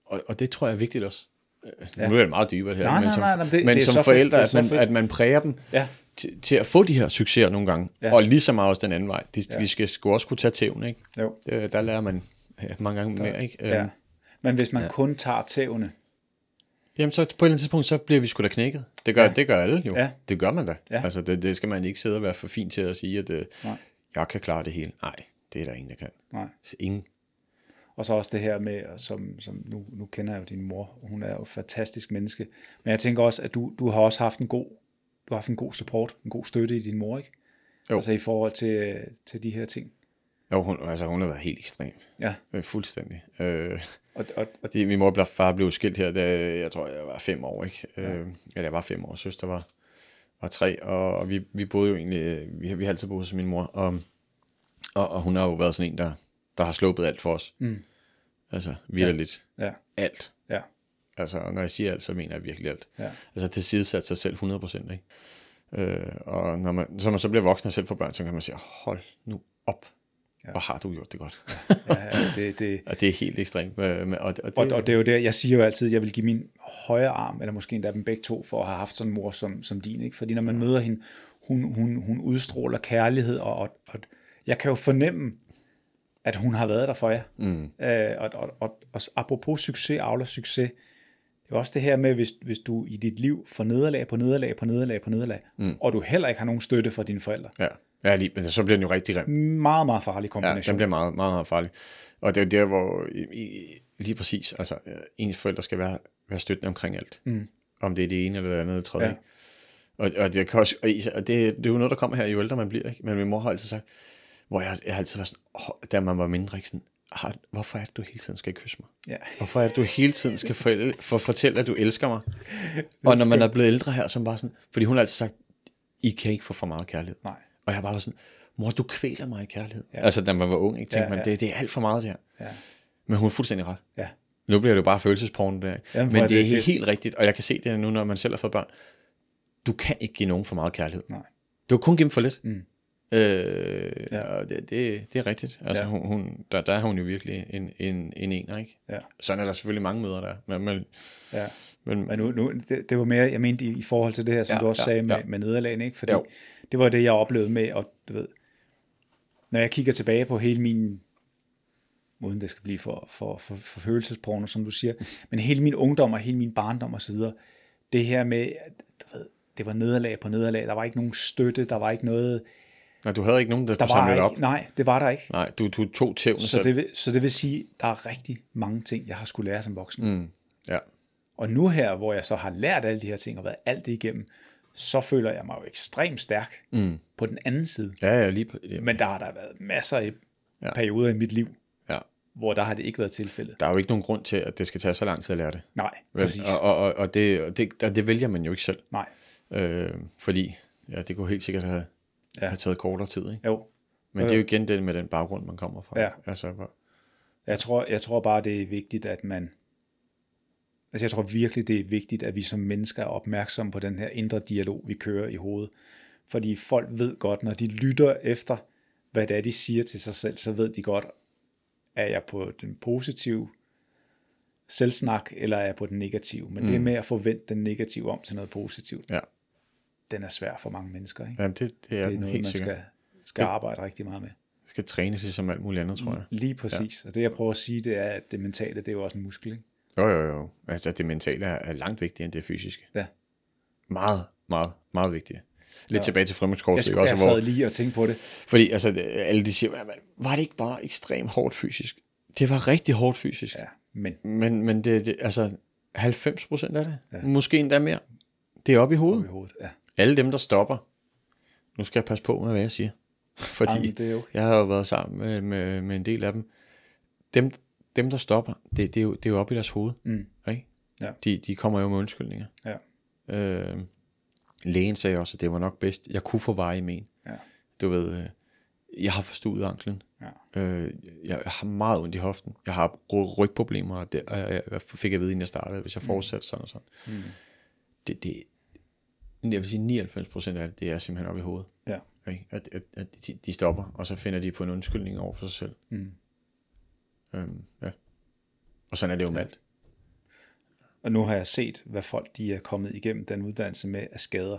Og, og det tror jeg er vigtigt også. Ja. Ja. Nu er det meget dybere her, Nej, men som, nej, nej, det- men det som så fedt, forældre, at man, at man præger dem Ja. til, til at få de her succeser nogle gange. Ja. Og lige så meget også den anden vej. De, ja. Vi skal sgu også kunne tage tævn, ikke? Jo. Det, der lærer man ja, mange gange mere, ikke? Ja. Øhm, Men hvis man ja. kun tager tævne, Jamen, så på et eller andet tidspunkt, så bliver vi sgu da knækket. Det gør, Ja. det gør alle jo. Ja. Det gør man da. Ja. Altså, det, det skal man ikke sidde og være for fin til at sige, at øh, Nej. jeg kan klare det hele. Nej, det er der ingen, der kan. nej. Så ingen. Og så også det her med, som, som nu, nu kender jeg jo din mor, hun er jo et fantastisk menneske. Men jeg tænker også, at du, du har også haft en god, du har haft en god support, en god støtte i din mor, ikke? Jo. Altså i forhold til, til de her ting. Jo, hun, altså, hun har været helt ekstrem. Ja, Øh, fuldstændig. Øh, og, og, og det, min mor og far blev skilt her, da jeg tror, jeg var fem år, ikke? Ja. Øh, eller jeg var fem år, søster var, var tre, og, og vi, vi boede jo egentlig, øh, vi, vi har altid boet hos min mor, og, og, og hun har jo været sådan en, der, der har sluppet alt for os. Mm. Altså, virkelig lidt. ja, Alt. ja, Altså, og når jeg siger alt, så mener jeg virkelig alt. ja, Altså, til side sat sig selv 100%, ikke? Øh, og når man, så man så bliver voksen og selv får børn, så kan man sige, hold nu op. Ja. Hvor har du gjort det godt? ja det, det, og det er helt ekstremt. øh, Og, og, det, og, og det er jo der, jeg siger jo altid, at jeg vil give min højre arm, eller måske endda dem begge to, for at have haft sådan en mor som, som din. Ikke? Fordi når man møder hende, hun, hun, hun udstråler kærlighed, og, og, og jeg kan jo fornemme, at hun har været der for jer. Mm. Øh, og, og, og, og apropos succes, avler succes, det er også det her med, hvis, hvis du i dit liv får nederlag på nederlag på nederlag på nederlag, mm. og du heller ikke har nogen støtte fra dine forældre. Ja, ja lige, men så bliver den jo rigtig grim. Meget, meget farlig Ja, kombination. den bliver meget, meget, meget farlig. Og det er jo der, hvor i, lige præcis, altså øh, ens forældre skal være, være støttende omkring alt. Mm. Om det er det ene eller det andet eller tredje. Ja. Ja. Og, og, det, kan også, og, det, det er jo noget, der kommer her, jo ældre man bliver. Ikke? Men min mor har altid sagt, hvor jeg, jeg har altid været sådan, oh, da man var mindre, ikke sådan, har, hvorfor er det, du hele tiden skal kysse mig? Ja. Hvorfor er det, du hele tiden skal forælde, for fortælle, at du elsker mig? Og når man er blevet ældre her, så bare sådan, fordi hun har altid sagt, I kan ikke få for meget kærlighed. Nej. Og jeg bare været sådan, mor, du kvæler mig i kærlighed. Ja. Altså, da man var ung, ikke? Tænkte Ja, ja, man, det, det er alt for meget det her. Ja. Men hun er fuldstændig ret. Ja. Nu bliver det jo bare følelsesporn der. Jamen, Men det er det er fedt. helt rigtigt, og jeg kan se det nu, når man selv har fået børn. Du kan ikke give nogen for meget kærlighed. Nej. Du kan kun give dem for lidt. Mm. Øh, Ja. og det, det, det er rigtigt. Altså, Ja. hun, hun, der, der er hun jo virkelig en, en, en ener, ikke? Ja. Sådan er der selvfølgelig mange møder der. Men, men, Ja. men, Men nu, nu det, det var mere, jeg mente i, i forhold til det her, som ja, du også ja, sagde med, ja. med nederlagen, ikke? Fordi Jo. Det var det, jeg oplevede med, og du ved, når jeg kigger tilbage på hele min, uden det skal blive for, for, for, for følelsesporno, som du siger, men hele min ungdom og hele min barndom og så videre, det her med, du ved, det var nederlag på nederlag, der var ikke nogen støtte, der var ikke noget, Nej, du havde ikke nogen, der, Der ikke, op. nej, det var der ikke. Nej, du, du tog tævne Så selv. det, vil, så det vil sige, der er rigtig mange ting, jeg har skulle lære som voksen. Mm. Ja. Og nu her, hvor jeg så har lært alle de her ting og været alt det igennem, så føler jeg mig jo ekstremt stærk Mm. på den anden side. Ja, ja, lige på, ja. Men der har der været masser af Ja. perioder i mit liv, ja. hvor der har det ikke været tilfældet. Der er jo ikke nogen grund til, at det skal tage så lang tid at lære det. Nej, præcis. Og, og, og, og, det, og det, og det vælger man jo ikke selv. Nej, Øh, fordi ja, det kunne helt sikkert have, ja. Have taget kortere tid. Ikke? jo. Men det er jo. jo igen det med den baggrund, man kommer fra. Ja. Altså, hvor, Jeg tror, jeg tror bare, det er vigtigt, at man... Altså jeg tror virkelig, det er vigtigt, at vi som mennesker er opmærksomme på den her indre dialog, vi kører i hovedet. Fordi folk ved godt, når de lytter efter, hvad det er, de siger til sig selv, så ved de godt, er jeg på den positive selvsnak, eller er jeg på den negative. Men mm. det med at forvente den negative om til noget positivt, ja. den er svær for mange mennesker. Ikke? Jamen, det, det er, det er noget, helt man sikkert. skal, skal arbejde rigtig meget med. Skal trænes ligesom alt muligt andet, tror jeg. Lige præcis. Ja. Og det jeg prøver at sige, det er, at det mentale, det er jo også en muskel. Ikke? Jo, jo, jo. Altså, det mentale er, langt vigtigere end det fysiske. Ja. Meget, meget, meget vigtigere. Lidt Ja. tilbage til Jeg, fremmedskors, skulle, ikke jeg også, hvor, sad lige og tænkte på det. fordi altså, alle de siger, "Hvad- var det ikke bare ekstremt hårdt fysisk? Det var rigtig hårdt fysisk. Ja, men Men, men det, det, altså, 90 procent af det, ja. Måske endda mere, det er oppe i hovedet. i hovedet. Ja. Alle dem, der stopper, nu skal jeg passe på med, hvad jeg siger. Fordi Jamen, det er jo jeg har jo været sammen med, med, med en del af dem. Dem, dem der stopper, det, det, er jo, det er jo oppe i deres hoved. Mm. Ikke? Ja. De, de kommer jo med undskyldninger. Ja. Øh, lægen sagde også, at det var nok bedst. Jeg kunne få veje i men. Ja. Du ved, øh, jeg har forstuet anklen. Ja. Øh, jeg har meget ondt i hoften. Jeg har ry- rygproblemer, og, det, og jeg, jeg fik at vide, inden jeg startede, hvis jeg fortsatte sådan og sådan. Mm. Det, det, jeg vil sige 99 procent af det, det er simpelthen oppe i hovedet. Ja. Ikke? At, at, at de, de stopper, og så finder de på en undskyldning over for sig selv. Mm. Øhm, ja. Og sådan er det jo med alt. Og nu har jeg set, hvad folk de er kommet igennem den uddannelse med af skader.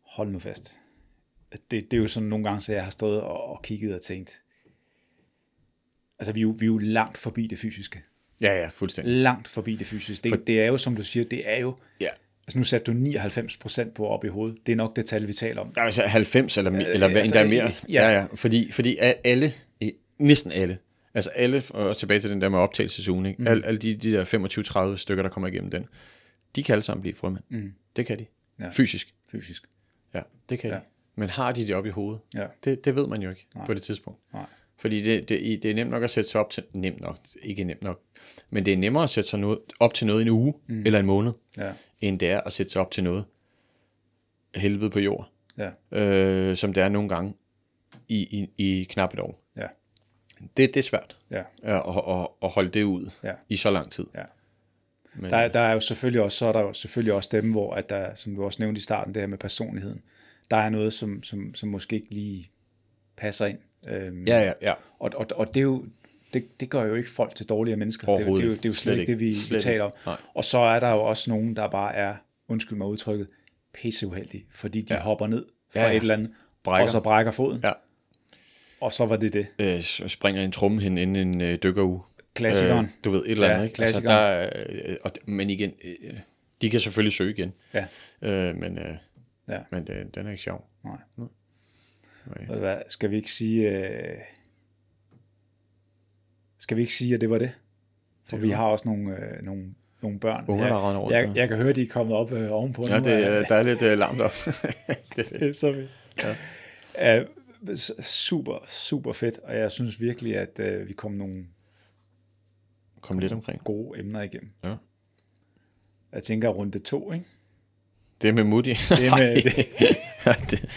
Hold nu fast. Det, det er jo sådan nogle gange, så jeg har stået og, og kigget og tænkt, altså vi er, jo, vi er jo langt forbi det fysiske. Ja, ja, fuldstændig. Langt forbi det fysiske. Det, For- det er jo, som du siger, det er jo, Ja. altså nu satte du 99% på op i hovedet. Det er nok det tal, vi taler om. Altså 90 eller, Øh, eller altså, endda mere. ja. Ja, ja. Fordi, fordi alle, næsten alle, altså alle, og tilbage til den der med optagelsesugen, ikke? Mm. Alle, alle de, de der 25-30 stykker, der kommer igennem den, de kan alle sammen blive frømænd. Mm. Det kan de. Ja. Fysisk. Fysisk. Ja, det kan Ja. de. Men har de det op i hovedet? Ja. Det, det ved man jo ikke Nej. på det tidspunkt. Nej. Fordi det, det, det er nemt nok at sætte sig op til, nemt nok, ikke nemt nok, men det er nemmere at sætte sig noget, op til noget i en uge mm. eller en måned, Ja. end det er at sætte sig op til noget helvede på jord, Ja. øh, som det er nogle gange i, i, i knap et år. Det, det er svært Ja. at, at, at, holde det ud Ja. i så lang tid. Ja. Men, Der, er- der er jo selvfølgelig også, så er der jo selvfølgelig også dem, hvor at der, som du også nævnte i starten, det her med personligheden, der er noget, som, som, som måske ikke lige passer ind. Øhm, ja, ja, ja. Og, og, og det er jo, det, det gør jo ikke folk til dårligere mennesker. Det, er jo- det, er jo, det er jo slet, Slet ikke det, vi, ikke. vi Slet taler om. Nej. Og så er der jo også nogen, der bare er, undskyld mig udtrykket, pisseuheldige, fordi de. Ja. hopper ned fra Ja, ja. et eller andet, Brækker. og så brækker foden, Ja. Og så var det det. Øh, springer en tromme hen inden en øh, dykker Klassikeren. Øh, du ved, et eller Ja, andet. ikke? klassikeren. der, er, øh, og, men igen, øh, de kan selvfølgelig søge igen. Ja. Øh, men øh, Ja. men det, den er ikke sjov. Nej. Nej. Du hvad, skal vi ikke sige, øh... skal vi ikke sige, at det var det? For vi har også nogle, øh, nogle, nogle børn. Unger, der render rundt, jeg, ja. jeg kan høre, de er kommet op øh, ovenpå Ja, nu. det, er- øh, der er lidt øh, larmt op. det er så fedt. Ja. Uh, super, super fedt, og jeg synes virkelig, at uh, vi kom nogle Kom lidt omkring. gode emner igennem. Ja. Jeg tænker runde to, ikke? Det med Moody. Det med- det, det- ja, det,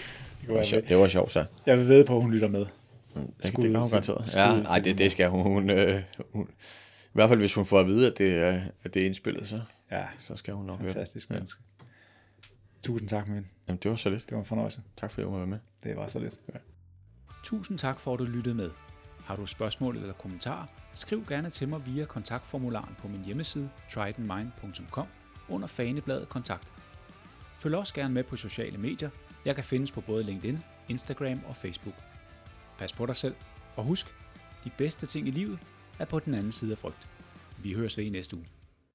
Det, var sjovt, det var sjovt, så. Jeg vil ved på, at hun lytter med. Det, det Skud kan hun garanteret. Ja, nej, det, det skal hun. hun, øh, hun. I hvert fald, hvis hun får at vide, at det, er, at det er indspillet, så, Ja, så skal hun nok høre det. fantastisk Ja. menneske. Tusind tak, min. Jamen, det var så lidt. Det var en fornøjelse. Tak fordi du var med. Det var så lidt. Tusind tak for, at du lyttede med. Har du spørgsmål eller kommentarer, skriv gerne til mig via kontaktformularen på min hjemmeside tridentmind.com under fanebladet kontakt. Følg også gerne med på sociale medier. Jeg kan findes på både LinkedIn, Instagram og Facebook. Pas på dig selv, og husk, de bedste ting i livet er på den anden side af frygt. Vi høres ved i næste uge.